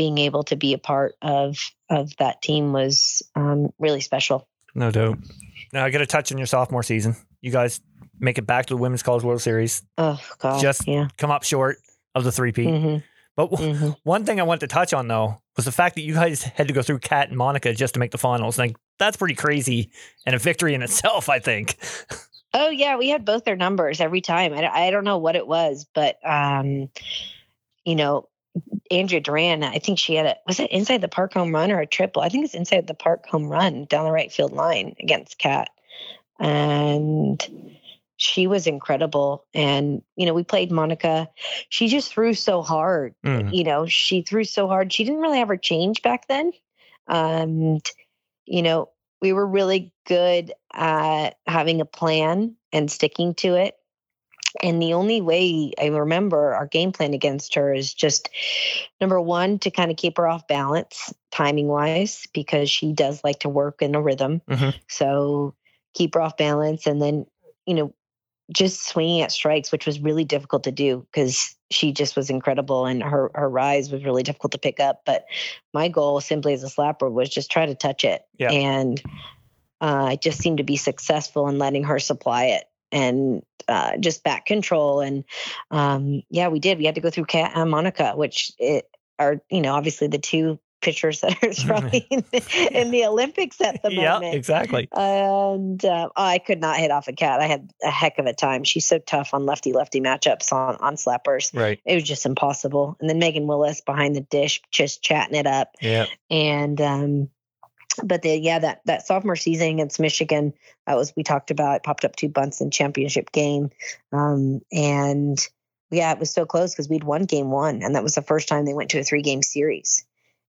being able to be a part of of that team was um, really special. No doubt. Now I got to touch on your sophomore season. You guys make it back to the Women's College World Series. Oh God, Just- yeah. Come up short of the three-peat. hmm But w- hmm one thing I wanted to touch on though was the fact that you guys had to go through Cat and Monica just to make the finals. Like that's pretty crazy and a victory in itself. I think. Oh yeah, we had both their numbers every time. I, I don't know what it was, but um, you know, Andrea Duran. I think she had a was it inside the park home run or a triple? I think it's inside the park home run down the right field line against Cat, and she was incredible. And you know, we played Monica. She just threw so hard. Mm. You know, she threw so hard. She didn't really have her change back then. And you know, we were really good at having a plan and sticking to it. And the only way I remember our game plan against her is just number one, to kind of keep her off balance timing wise, because she does like to work in a rhythm. Mhm. So keep her off balance. And then, you know, just swinging at strikes, which was really difficult to do because she just was incredible and her, her rise was really difficult to pick up. But my goal simply as a slapper was just try to touch it. Yeah. And uh, I just seemed to be successful in letting her supply it and uh, just back control. And um, yeah, we did. We had to go through Cat and Monica, which it, are, you know, obviously the two pitchers that are throwing in, in the Olympics at the moment. yeah, exactly. And uh, I could not hit off a cat. I had a heck of a time. She's so tough on lefty lefty matchups on on slappers. Right. It was just impossible. And then Megan Willis behind the dish, just chatting it up. Yeah. And um, but the yeah that that sophomore season against Michigan, that was we talked about. It popped up two bunts in championship game, um, and yeah, it was so close because we'd won game one, and that was the first time they went to a three game series,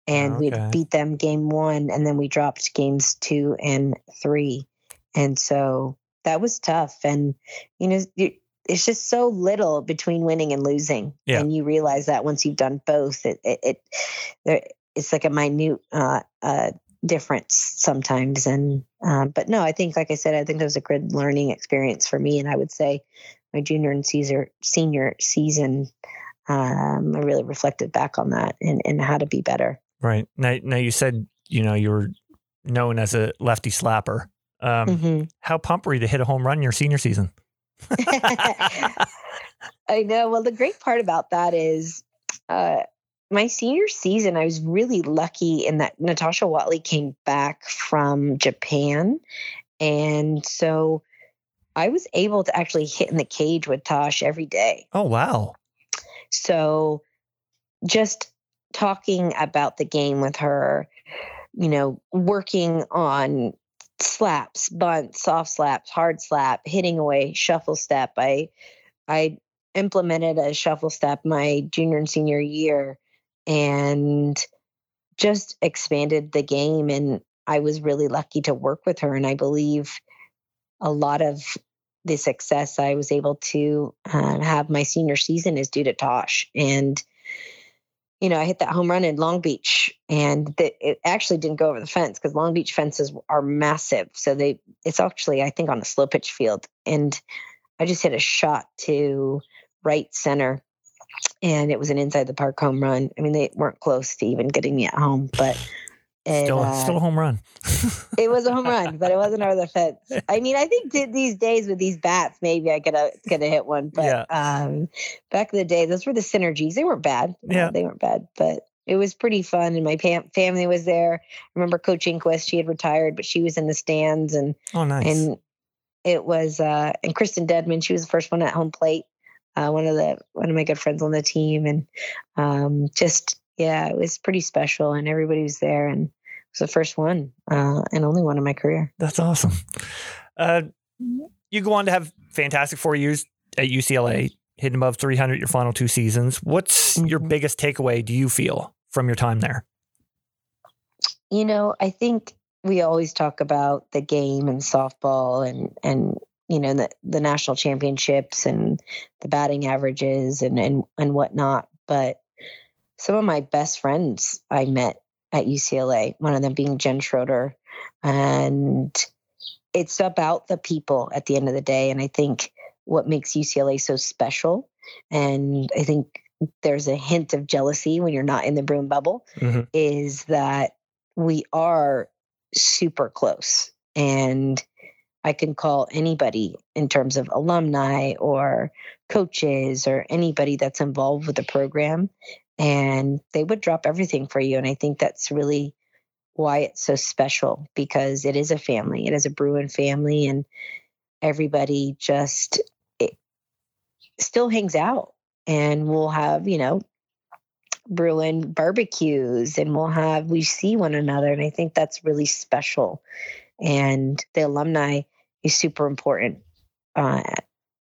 and Okay. we'd beat them game one, and then we dropped games two and three, and so that was tough. And you know, you, it's just so little between winning and losing, Yeah. and you realize that once you've done both, it it, it there, it's like a minute uh, uh, difference sometimes. And um, but no, I think, like I said, I think it was a good learning experience for me. And I would say my junior and Caesar senior season, um, I really reflected back on that and, and how to be better. Right. Now, now you said you know you were known as a lefty slapper. Um, Mhm. How pumped were you to hit a home run in your senior season? I know. Well, the great part about that is uh, my senior season, I was really lucky in that Natasha Watley came back from Japan. And so I was able to actually hit in the cage with Tosh every day. oh wow. So just talking about the game with her, you know, working on slaps, bunts, soft slaps, hard slap, hitting away, shuffle step. I I implemented a shuffle step my junior and senior year and just expanded the game and I was really lucky to work with her and I believe a lot of the success I was able to uh, have my senior season is due to Tosh and you know, I hit that home run in Long Beach, and the, it actually didn't go over the fence because Long Beach fences are massive. So they, it's actually, I think, on a slow pitch field, and I just hit a shot to right center, and it was an inside the park home run. I mean, they weren't close to even getting me at home, but it, Still, uh, still a home run. it was a home run, but it wasn't over the fence. I mean, I think these days with these bats, maybe I could have could have hit one. But Yeah. um, back in the day, those were the synergies. They weren't bad. Yeah. they weren't bad, but it was pretty fun. And my pam- family was there. I remember Coach Enquist. She had retired, but she was in the stands, and Oh, nice. and it was uh, and Kristen Dedman. She was the first one at home plate. Uh, one of the one of my good friends on the team, and um, just yeah, it was pretty special, and everybody was there, and it was the first one uh, and only one in my career. That's awesome. Uh, you go on to have fantastic four years at UCLA, hitting above 300 your final two seasons. What's your Mhm. biggest takeaway, do you feel, from your time there? You know, I think we always talk about the game and softball and and you know the the national championships and the batting averages and and and whatnot. But some of my best friends I met at UCLA, one of them being Jen Schroeder, and it's about the people at the end of the day. And I think what makes UCLA so special, and I think there's a hint of jealousy when you're not in the Bruin bubble, Mhm. is that we are super close and I can call anybody in terms of alumni or coaches or anybody that's involved with the program and they would drop everything for you and I think that's really why it's so special because it is a family it is a Bruin family and everybody just still hangs out and we'll have you know Bruin barbecues and we'll have we see one another and I think that's really special and the alumni is super important uh,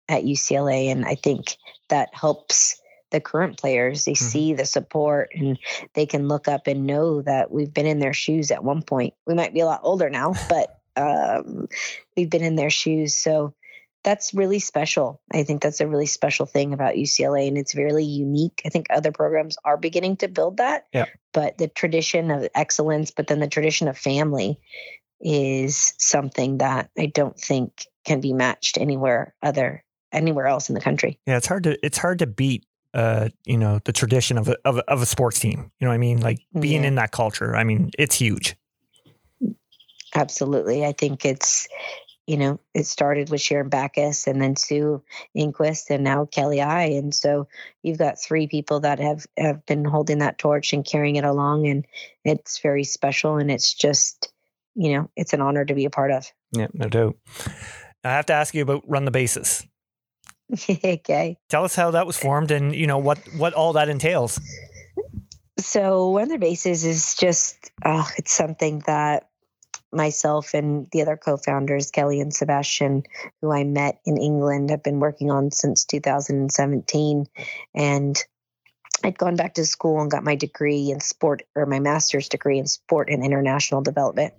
at UCLA and I think that helps the current players they Mhm. see the support and they can look up and know that we've been in their shoes at one point we might be a lot older now but um, we've been in their shoes so that's really special. I think that's a really special thing about UCLA, and it's really unique. I think other programs are beginning to build that. Yeah. But the tradition of excellence, but then the tradition of family is something that I don't think can be matched anywhere other anywhere else in the country. Yeah, it's hard to it's hard to beat uh, you know, the tradition of a, of a, of a sports team. You know what I mean? Like being Yeah. in that culture. I mean, it's huge. Absolutely. I think it's, you know, it started with Sharon Backus and then Sue Inquist and now Kelly I. And so you've got three people that have, have been holding that torch and carrying it along. And it's very special. And it's just, you know, it's an honor to be a part of. Yeah, no doubt. I have to ask you about run the bases. okay. Tell us how that was formed and you know what what all that entails. So Run the bases is just, uh, it's something that myself and the other co-founders, Kelly and Sebastian, who I met in England, have been working on since 2017. And I'd gone back to school and got my degree in sport or my master's degree in sport and international development.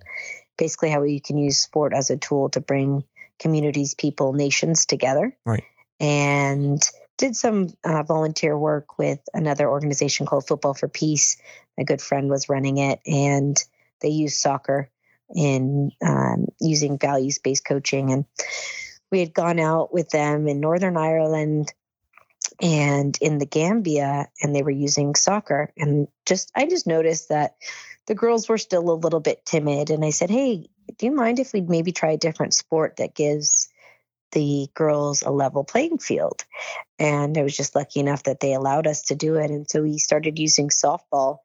Basically, how you can use sport as a tool to bring communities, people, nations together. Right. And did some uh, volunteer work with another organization called Football for Peace. A good friend was running it, and they use soccer in um, using values based coaching. And we had gone out with them in Northern Ireland and in the Gambia, and they were using soccer. And just, I just noticed that the girls were still a little bit timid. And I said, Hey, do you mind if we'd maybe try a different sport that gives the girls a level playing field? And I was just lucky enough that they allowed us to do it. And so we started using softball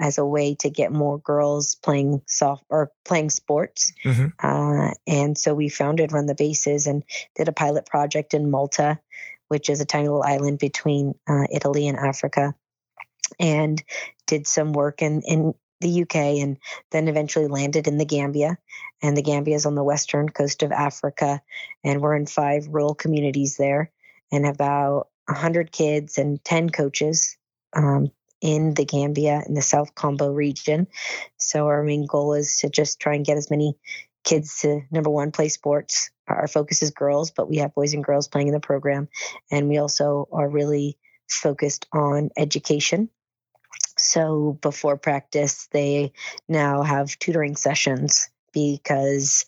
as a way to get more girls playing soft or playing sports. Mhm. Uh, and so we founded Run the Bases and did a pilot project in Malta, which is a tiny little island between uh, Italy and Africa, and did some work in, in the UK and then eventually landed in the Gambia. And the Gambia is on the western coast of Africa. And we're in five rural communities there and about 100 kids and 10 coaches um, in the Gambia in the South Kombo region. So our main goal is to just try and get as many kids to number one play sports. Our focus is girls, but we have boys and girls playing in the program. And we also are really focused on education so before practice, they now have tutoring sessions because,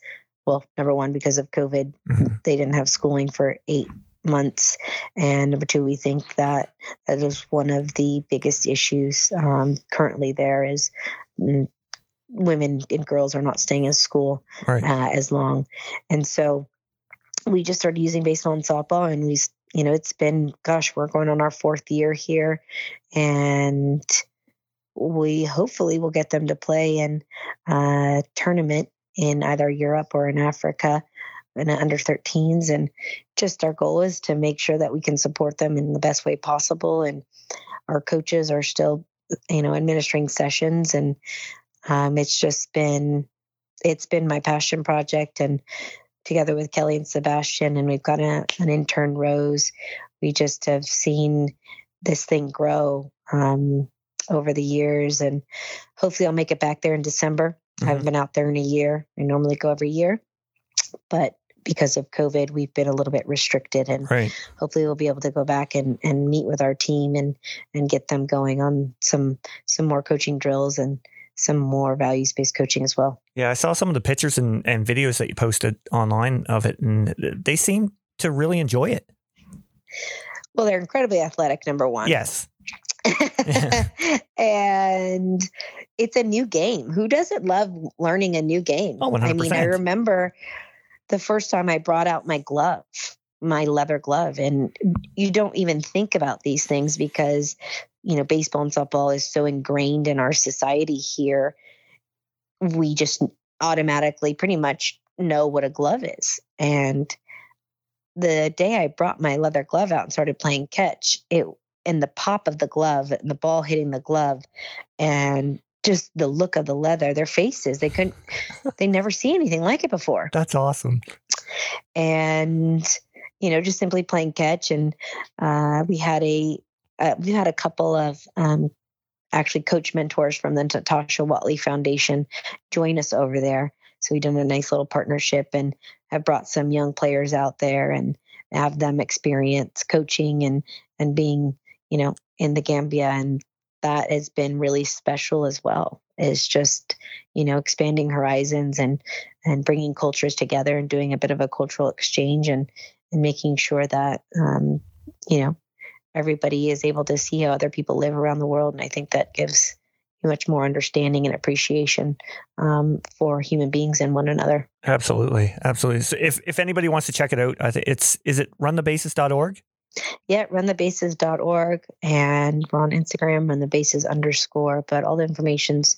well, number one, because of COVID, Mhm. they didn't have schooling for eight months. And number two, we think that that is one of the biggest issues um, currently there is mm, women and girls are not staying in school Right. uh, as long. And so we just started using baseball and softball, and we, you know, it's been, gosh, we're going on our fourth year here, and we hopefully will get them to play in a tournament in either Europe or in Africa in the under 13s. And just our goal is to make sure that we can support them in the best way possible. And our coaches are still, you know, administering sessions, and um, it's just been it's been my passion project and together with kelly and sebastian and we've got a, an intern rose we just have seen this thing grow um, over the years and hopefully i'll make it back there in december. I haven't been out there in a year. I normally go every year but because of covid we've been a little bit restricted and Right. hopefully we'll be able to go back and, and meet with our team and and get them going on some some more coaching drills and some more values based coaching as well. Yeah, I saw some of the pictures and, and videos that you posted online of it, and they seem to really enjoy it. well they're incredibly athletic number one. Yes. and it's a new game. Who doesn't love learning a new game? Oh, i mean i remember the first time i brought out my glove my leather glove. And you don't even think about these things because you know baseball and softball is so ingrained in our society here. We just automatically pretty much know what a glove is. And the day i brought my leather glove out and started playing catch it and the pop of the glove and the ball hitting the glove and just the look of the leather their faces they couldn't they never see anything like it before. That's awesome. and you know just simply playing catch. And uh, we had a uh, we had a couple of um, actually coach mentors from the Natasha Watley Foundation join us over there. So we've done a nice little partnership and have brought some young players out there and have them experience coaching and and being you know in the Gambia. And that has been really special as well. Is just you know expanding horizons and and bringing cultures together and doing a bit of a cultural exchange and and making sure that um, you know everybody is able to see how other people live around the world and i think that gives you much more understanding and appreciation um, for human beings and one another Absolutely. Absolutely. So if, if anybody wants to check it out, I think it's, is it runthebases.org? yeah runthebases.org and we're on instagram run the bases underscore but all the information's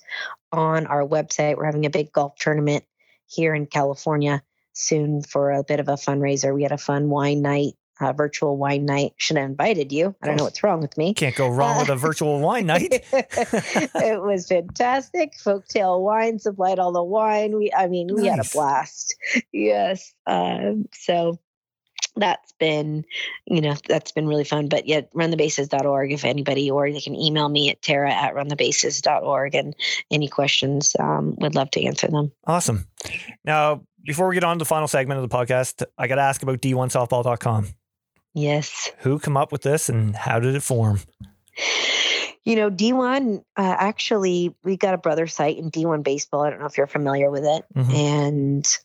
on our website we're having a big golf tournament here in california soon for a bit of a fundraiser we had a fun wine night uh, virtual wine night should have invited you i don't know what's wrong with me Can't go wrong with a virtual wine night. it was fantastic. Folktale Wine supplied all the wine. We, I mean, we had a blast. Yes. Um, so that's been, you know, that's been really fun. But yeah, runthebases.org if anybody, or they can email me at tara at runthebases.org and any questions, um, would love to answer them. Awesome. Now, before we get on to the final segment of the podcast, I got to ask about d1softball.com. Yes. Who come up with this and how did it form? You know, D1, uh, actually, we got a brother site in D1 Baseball. I don't know if you're familiar with it. Mhm. And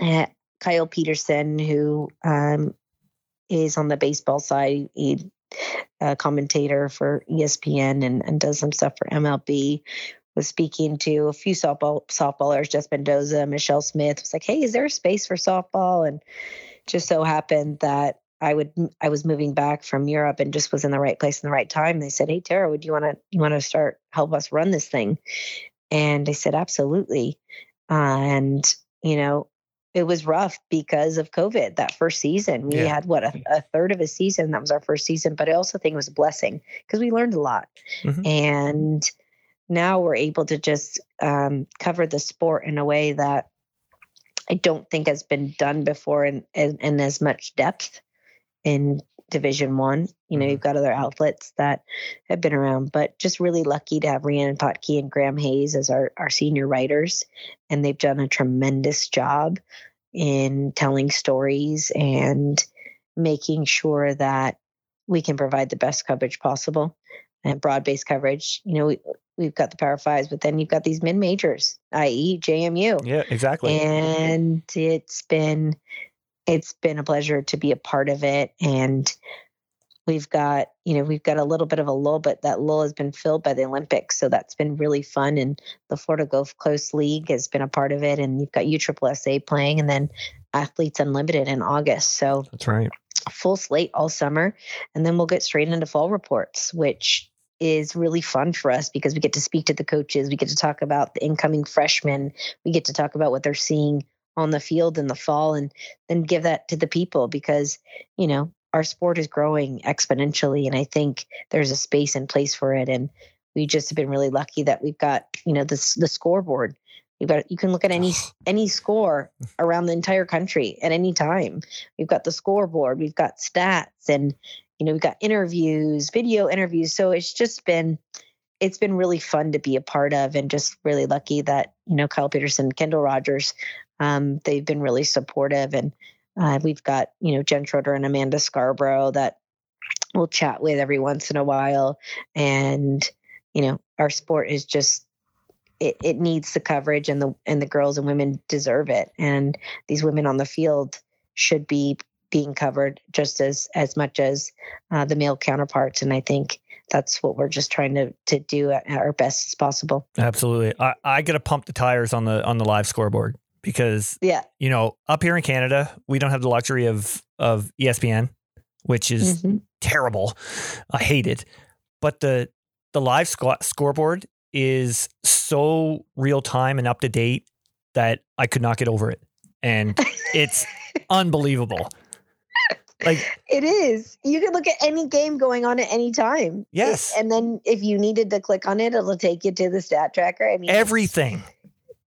uh, Kyle Peterson, who um, is on the baseball side, he a commentator for ESPN and, and does some stuff for MLB. Was speaking to a few softball softballers, Jess Mendoza, Michelle Smith. Was like, "Hey, is there a space for softball?" And just so happened that I would I was moving back from Europe and just was in the right place in the right time. They said, "Hey, Tara, would you want to you want to start help us run this thing?" And I said, "Absolutely." Uh, and you know, it was rough because of COVID that first season. We Yeah. had what a, a third of a season. That was our first season, but I also think it was a blessing because we learned a lot. Mhm. And now we're able to just um, cover the sport in a way that I don't think has been done before in, in, in as much depth in Division One. You know, Mhm. you've got other outlets that have been around, but just really lucky to have Rhiannon Potkey and Graham Hayes as our, our senior writers. And they've done a tremendous job in telling stories and making sure that we can provide the best coverage possible and broad based coverage. You know, we, we've got the Power Fives, but then you've got these mid majors, i.e., JMU Yeah, exactly. and it's been it's been a pleasure to be a part of it and we've got you know we've got a little bit of a lull but that lull has been filled by the olympics so that's been really fun and the florida gulf coast league has been a part of it and you've got ussa playing and then athletes unlimited in august so That's right. full slate all summer and then we'll get straight into fall reports which is really fun for us because we get to speak to the coaches. We get to talk about the incoming freshmen. We get to talk about what they're seeing on the field in the fall and then give that to the people because you know our sport is growing exponentially and i think there's a space and place for it. And we just have been really lucky that we've got you know this the scoreboard. You've got you can look at any any score around the entire country at any time. We've got the scoreboard. We've got stats and you know we've got interviews video interviews so it's just been it's been really fun to be a part of and just really lucky that you know kyle peterson kendall rogers um, they've been really supportive and uh, we've got you know jen schroeder and amanda scarborough that we'll chat with every once in a while. And you know our sport is just it, it needs the coverage and the and the girls and women deserve it. And these women on the field should be being covered just as as much as uh, the male counterparts and i think that's what we're just trying to to do at our best as possible Absolutely. I, I gotta pump the tires on the on the live scoreboard because yeah you know up here in Canada we don't have the luxury of of ESPN, which is Mhm. terrible. I hate it. But the the live sco- scoreboard is so real time and up to date that I could not get over it, and it's unbelievable. Like It is. You can look at any game going on at any time. Yes. And then if you needed to click on it, it'll take you to the stat tracker. I mean, everything.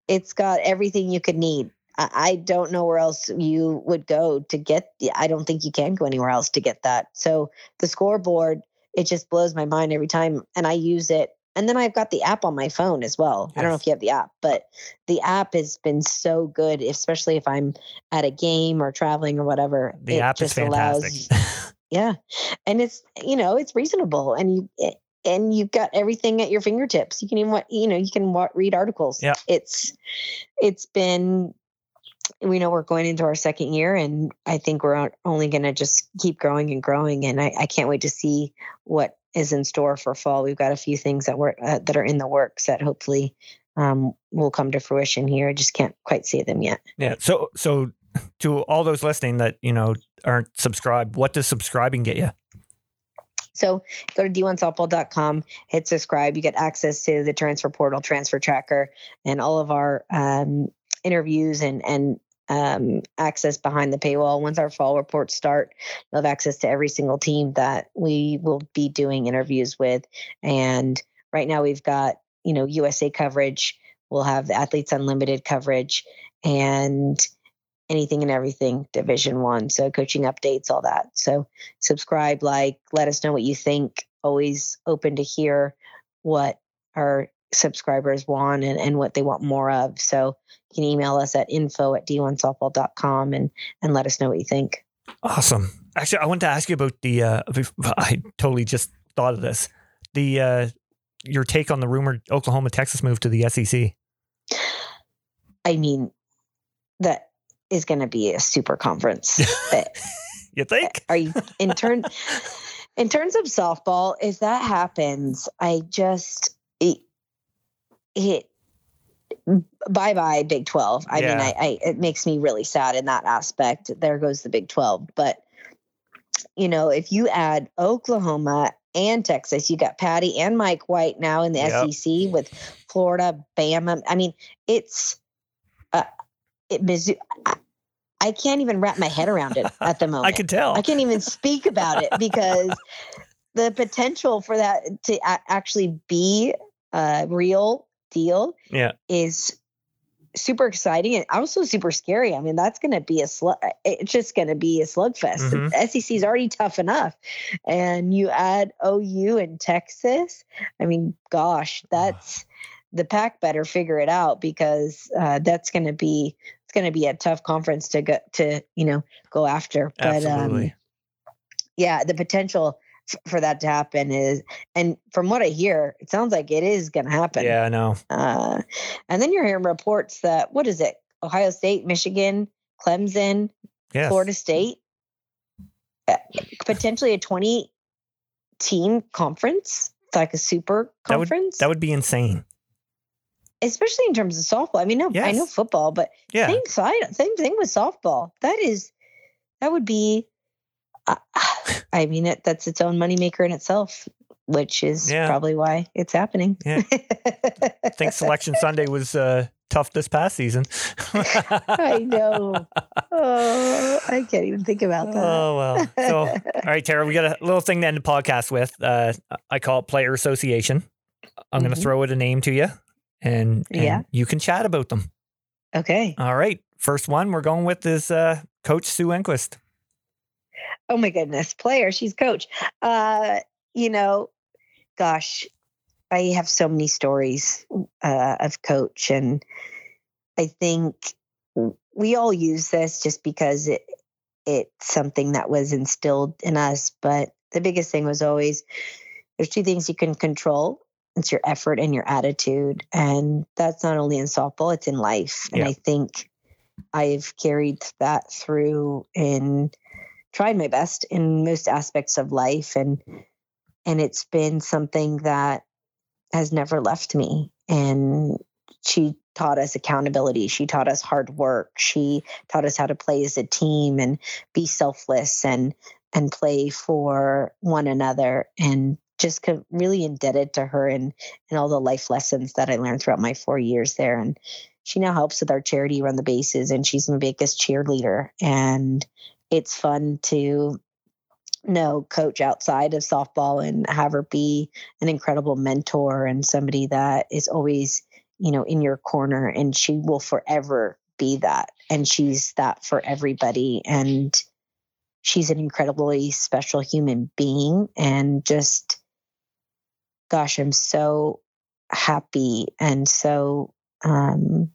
it's got everything you could need. I, I don't know where else you would go to get. The, I don't think you can go anywhere else to get that. So the scoreboard, it just blows my mind every time, and I use it. And then I've got the app on my phone as well. I don't know if you have the app, but the app has been so good, especially if I'm at a game or traveling or whatever. The It app is just allows- fantastic. yeah, and it's you know it's reasonable, and you it- and you've got everything at your fingertips. You can even you know you can read articles. Yeah. it's it's been we know we're going into our second year, and I think we're only going to just keep growing and growing. And I, I can't wait to see what is in store for fall. We've got a few things that were uh, that are in the works that hopefully um, will come to fruition here. I just can't quite see them yet. Yeah. So so to all those listening that you know aren't subscribed, what does subscribing get you? So go to d1softball.com, hit subscribe. You get access to the transfer portal, transfer tracker, and all of our um, interviews and and um, access behind the paywall. Once our fall reports start, you'll have access to every single team that we will be doing interviews with. And right now we've got you know USA coverage. We'll have the Athletes Unlimited coverage and anything and everything Division One. So coaching updates, all that. So subscribe, like, let us know what you think. Always open to hear what our subscribers want and, and what they want more of. So you can email us at info at d1softball.com and, and let us know what you think. Awesome. Actually, I wanted to ask you about the. Uh, I totally just thought of this. The uh, your take on the rumored Oklahoma Texas move to the SEC. I mean, that is going to be a super conference. You think? Are you in turn in terms of softball? If that happens, I just it, it bye bye Big Twelve. I mean, I, I it makes me really sad in that aspect. There goes the Big Twelve. But you know, if you add Oklahoma and Texas, you got Patty and Mike White now in the Yep. SEC with Florida, Bama. I mean, it's uh, it Mizzou. I, I can't even wrap my head around it at the moment. I can tell. I can't even speak about it because the potential for that to a- actually be uh, real deal Yeah. is super exciting and also super scary. I mean, that's going to be a slug. It's just going to be a slugfest. Mhm. The SEC is already tough enough, and you add OU and Texas. I mean, gosh, that's the pack better figure it out because uh, that's going to be it's going to be a tough conference to go to you know go after. But Absolutely. um, yeah, the potential f- for that to happen is, and from what I hear, it sounds like it is going to happen. yeah, I know. Uh, and then you're hearing reports that what is it? Ohio State, Michigan, Clemson, Yes. Florida State, uh, potentially a 20 team conference, like a super That would- conference, That would be insane. especially in terms of softball. I mean, no, I know football, but Yeah. same side, same thing with softball. That is, that would be, I mean, it, that's its own moneymaker in itself, which is Yeah. probably why it's happening. Yeah. I think Selection Sunday was uh, tough this past season. I know. Oh, I can't even think about that. Oh well. So, all right, Tara, we got a little thing to end the podcast with. Uh, I call it player association. I'm going to throw it a name to you, and, and Yeah. you can chat about them. Okay. All right. First one we're going with is uh, Coach Sue Enquist. Oh my goodness, player. She's coach. Uh, you know, gosh, I have so many stories uh, of coach, and I think we all use this just because it it's something that was instilled in us. But the biggest thing was always there's two things you can control. It's your effort and your attitude. And that's not only in softball, it's in life. And Yeah. I think I've carried that through in tried my best in most aspects of life and and it's been something that has never left me. And she taught us accountability. She taught us hard work. She taught us how to play as a team and be selfless and and play for one another and just really indebted to her and and all the life lessons that I learned throughout my 4 years there. And she now helps with our charity run the bases and she's my biggest cheerleader. And it's fun to know coach outside of softball and have her be an incredible mentor and somebody that is always you know in your corner and she will forever be that and she's that for everybody and she's an incredibly special human being and just gosh i'm so happy and so um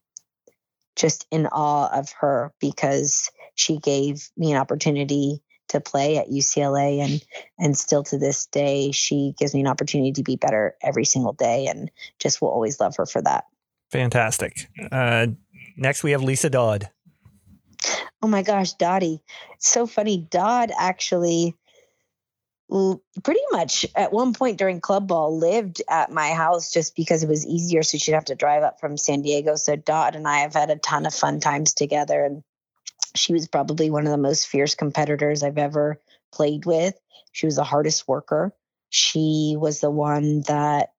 just in awe of her because she gave me an opportunity to play at UCLA and and still to this day she gives me an opportunity to be better every single day and just will always love her for that. Fantastic. Uh, next, we have Lisa Dodd. Oh my gosh, Dottie. It's so funny. Dodd actually pretty much at one point during club ball lived at my house just because it was easier so she'd have to drive up from San Diego. So Dodd and I have had a ton of fun times together and she was probably one of the most fierce competitors I've ever played with. She was the hardest worker. She was the one that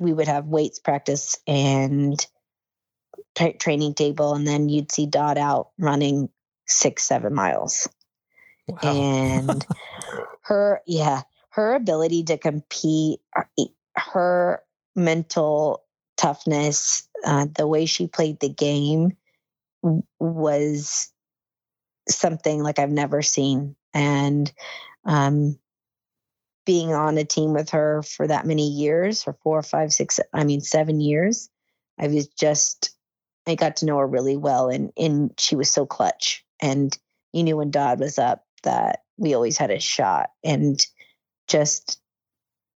we would have weights practice and tra- training table, and then you'd see Dot out running six, seven miles. Wow. And her, yeah, her ability to compete, her mental toughness, uh, the way she played the game was something like I've never seen. And um, being on a team with her for that many years, for four, five, six, I mean, seven years, I was just, I got to know her really well. And, and she was so clutch. And you knew when Dodd was up that we always had a shot and just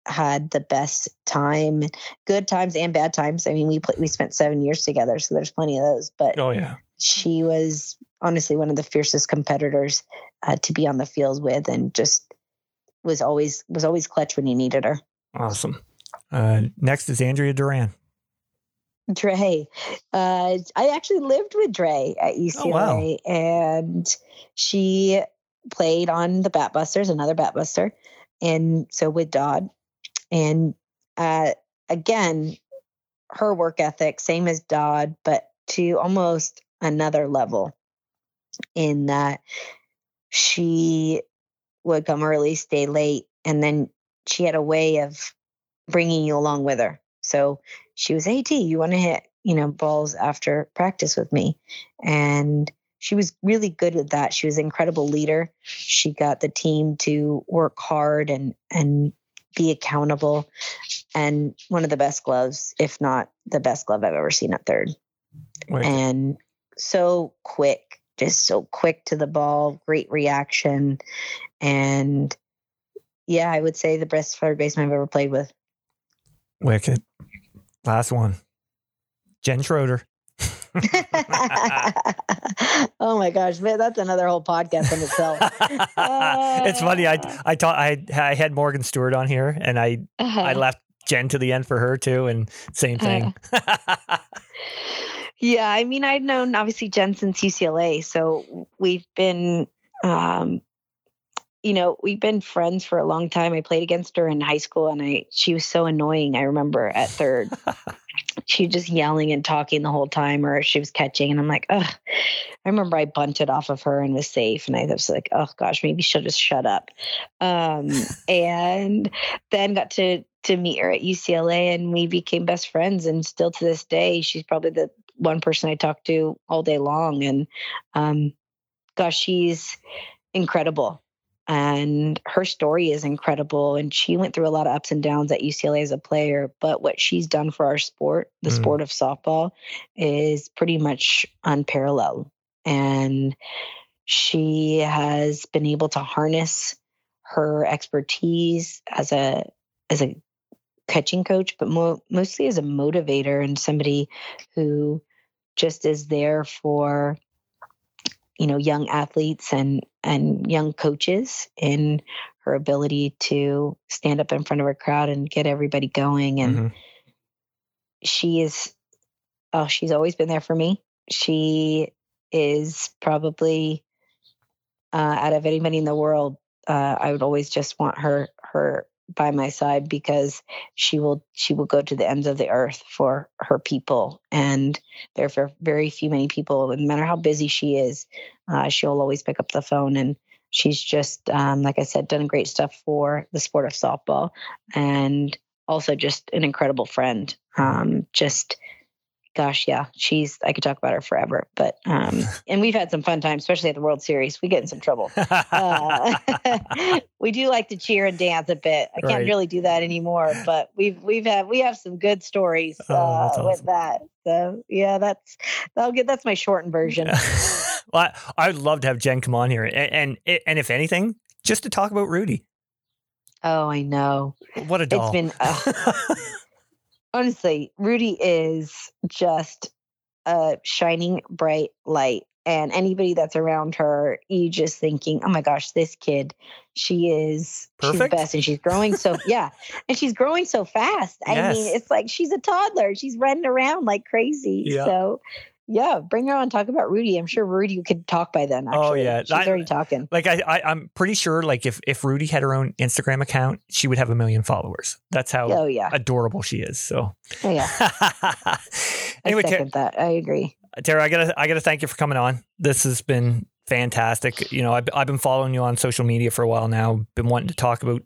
had the best time, good times and bad times. I mean, we pl- we spent seven years together, so there's plenty of those. But oh yeah. she was honestly one of the fiercest competitors uh, to be on the field with, and just was always was always clutch when you needed her. Awesome. Uh, next is Andrea Duran. Dre, uh, I actually lived with Dre at UCLA, wow. and she played on the Batbusters, another Batbuster, and so with Dodd, and uh, again, her work ethic, same as Dodd, but to almost another level, in that she would come early, stay late, and then she had a way of bringing you along with her. So she was, hey, T, you want to hit, you know, balls after practice with me? And she was really good at that. She was an incredible leader. She got the team to work hard and and be accountable. And one of the best gloves, if not the best glove I've ever seen at third. Wicked. And so quick, just so quick to the ball, great reaction. And yeah, I would say the best third baseman I've ever played with. Wicked. Last one. Jen Schroeder. oh my gosh, man, that's another whole podcast in itself. it's funny. I I taught I I had Morgan Stewart on here, and I I Uh, left Jen to the end for her too, and same thing. Yeah, I mean, I'd known obviously Jen since UCLA, so we've been, um, you know, we've been friends for a long time. I played against her in high school, and I she was so annoying. I remember at third, she was just yelling and talking the whole time, or she was catching, and I'm like, ugh. I remember I bunted off of her and was safe, and I was like, oh gosh, maybe she'll just shut up. Um, and then got to to meet her at UCLA, and we became best friends, and still to this day, she's probably the one person I talk to all day long, and um, gosh, she's incredible. And her story is incredible. And she went through a lot of ups and downs at UCLA as a player. But what she's done for our sport, the Mm. sport of softball, is pretty much unparalleled. And she has been able to harness her expertise as a as a catching coach, but mo- mostly as a motivator and somebody who just is there for you know young athletes and and young coaches in her ability to stand up in front of a crowd and get everybody going and Mhm. she is oh she's always been there for me she is probably uh, out of anybody in the world uh, i would always just want her her by my side because she will she will go to the ends of the earth for her people and there are very few many people no matter how busy she is uh, she'll always pick up the phone and she's just um, like i said done great stuff for the sport of softball and also just an incredible friend. Um, just gosh yeah she's i could talk about her forever but um, and we've had some fun times especially at the world series we get in some trouble uh, we do like to cheer and dance a bit. I can't Right. really do that anymore, but we've we've had we have some good stories Oh, uh, that's with that. So yeah, that's that'll get that's my shortened version. well, I, I would love to have Jen come on here, and, and and if anything, just to talk about Rudy. Oh, I know. What a doll! It's been uh, honestly, Rudy is just a shining bright light. And anybody that's around her, you just thinking, oh my gosh, this kid, she is she's the best, and she's growing so yeah, and she's growing so fast. I mean, it's like she's a toddler; she's running around like crazy. Yeah. So yeah, bring her on. Talk about Rudy. I'm sure Rudy could talk by then. Actually. Oh, yeah. she's I- already talking. like I, I, I'm pretty sure, like if if Rudy had her own Instagram account, she would have a million followers. That's how Oh yeah, adorable she is. So, oh, yeah. anyway, I Tara, second that. I agree. Tara, I gotta I gotta thank you for coming on. This has been fantastic. You know, I've I've been following you on social media for a while now. Been wanting to talk about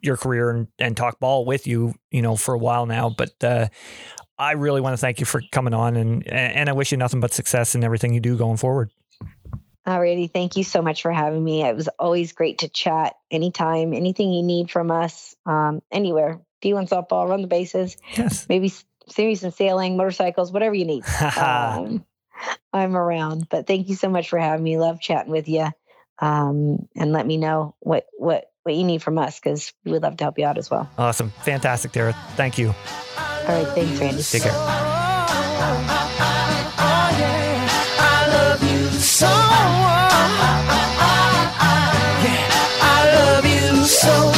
your career and, and talk ball with you, you know, for a while now. But uh, I really want to thank you for coming on, and and I wish you nothing but success in everything you do going forward. Alrighty, thank you so much for having me. It was always great to chat anytime, anything you need from us, um, anywhere. D1 softball, run the bases, Yes. maybe s- and sailing, motorcycles, whatever you need. Um, I'm around. But thank you so much for having me. Love chatting with you. Um, and let me know what what what you need from us because we would love to help you out as well. awesome, fantastic, Tara. Thank you. All right, thanks, Randy. Take care. Uh, I love you so.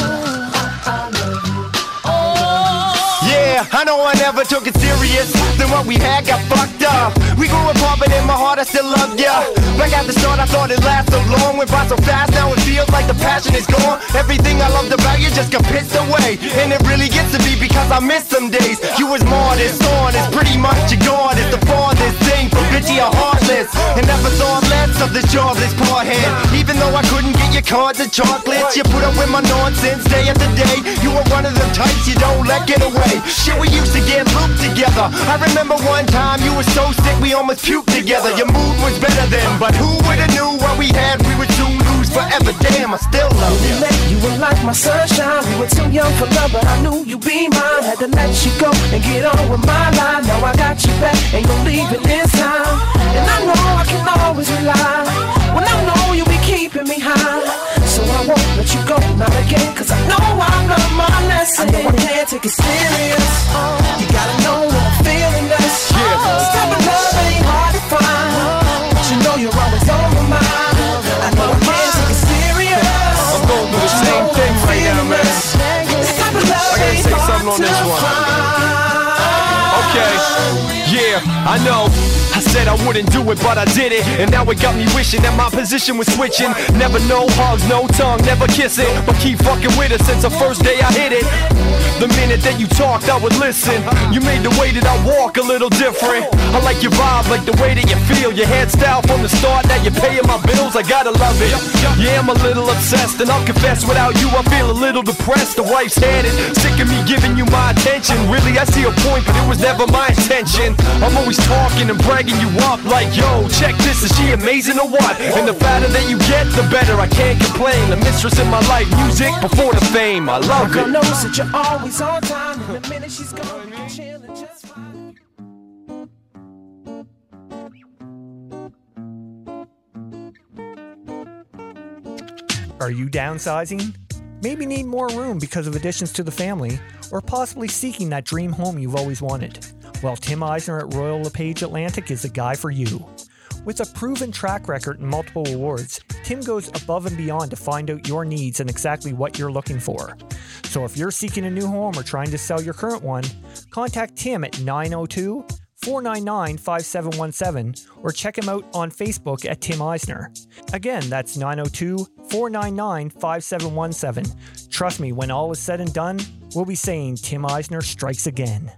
Never took it serious. Then what we had got fucked up. We grew apart, but in my heart I still love ya. Back at the start, I thought it last so long. Went by so fast, now it feels like the passion is gone. Everything I loved about you just got pissed away. And it really gets to me because I miss some days. You was modest, honest, pretty much your goddess. The farthest thing from bitchy or heartless. And never thought less of this jobless parthead. Even though I couldn't get your cards and chocolates. You put up with my nonsense day after day. You were one of them types you don't let get away. Shit, we used to get looped together. I remember one time you were so sick we almost puked together. Your mood was better then, but who would've knew what we had? We would soon lose forever. Damn, I still love you. Let you were like my sunshine. We were too young for love, but I knew you'd be mine. Had to let you go and get on with my life. Now I got you back, ain't gonna leave it this time. And I know I can always rely. When I know you'll be keeping me high. So I won't let you go, not again, cause I know I learned my lesson. I know I can't take it serious. You gotta know what I'm feeling this. This type of love ain't hard to find. But you know you're always on my mind. I know I can't take it serious. I'm going through the same thing right now, man. I gotta say something on this one. Okay, yeah, I know. I said I wouldn't do it, but I did it. And now it got me wishing that my position was switching. Never no hugs, no tongue, never kissing. But keep fucking with it since the first day I hit it. The minute that you talked, I would listen. You made the way that I walk a little different. I like your vibe, like the way that you feel. Your hairstyle from the start, now you're paying my bills. I gotta love it. Yeah, I'm a little obsessed, and I'll confess without you, I feel a little depressed. The wife's headed, sick of me giving you my attention. Really, I see a point, but it was never my intention. I'm always talking and bragging you up, like, yo, check this, is she amazing or what? And the fatter that you get, the better. I can't complain. The mistress in my life, music before the fame. I love Girl it. knows that you're always on time. And the minute she's gone, you can just fine. Are you downsizing? Maybe need more room because of additions to the family, or possibly seeking that dream home you've always wanted? Well, Tim Eisner at Royal LePage Atlantic is the guy for you. With a proven track record and multiple awards, Tim goes above and beyond to find out your needs and exactly what you're looking for. So if you're seeking a new home or trying to sell your current one, contact Tim at 902 499 5717 or check him out on Facebook at Tim Eisner. Again, that's 902 499 5717. Trust me, when all is said and done, we'll be saying Tim Eisner strikes again.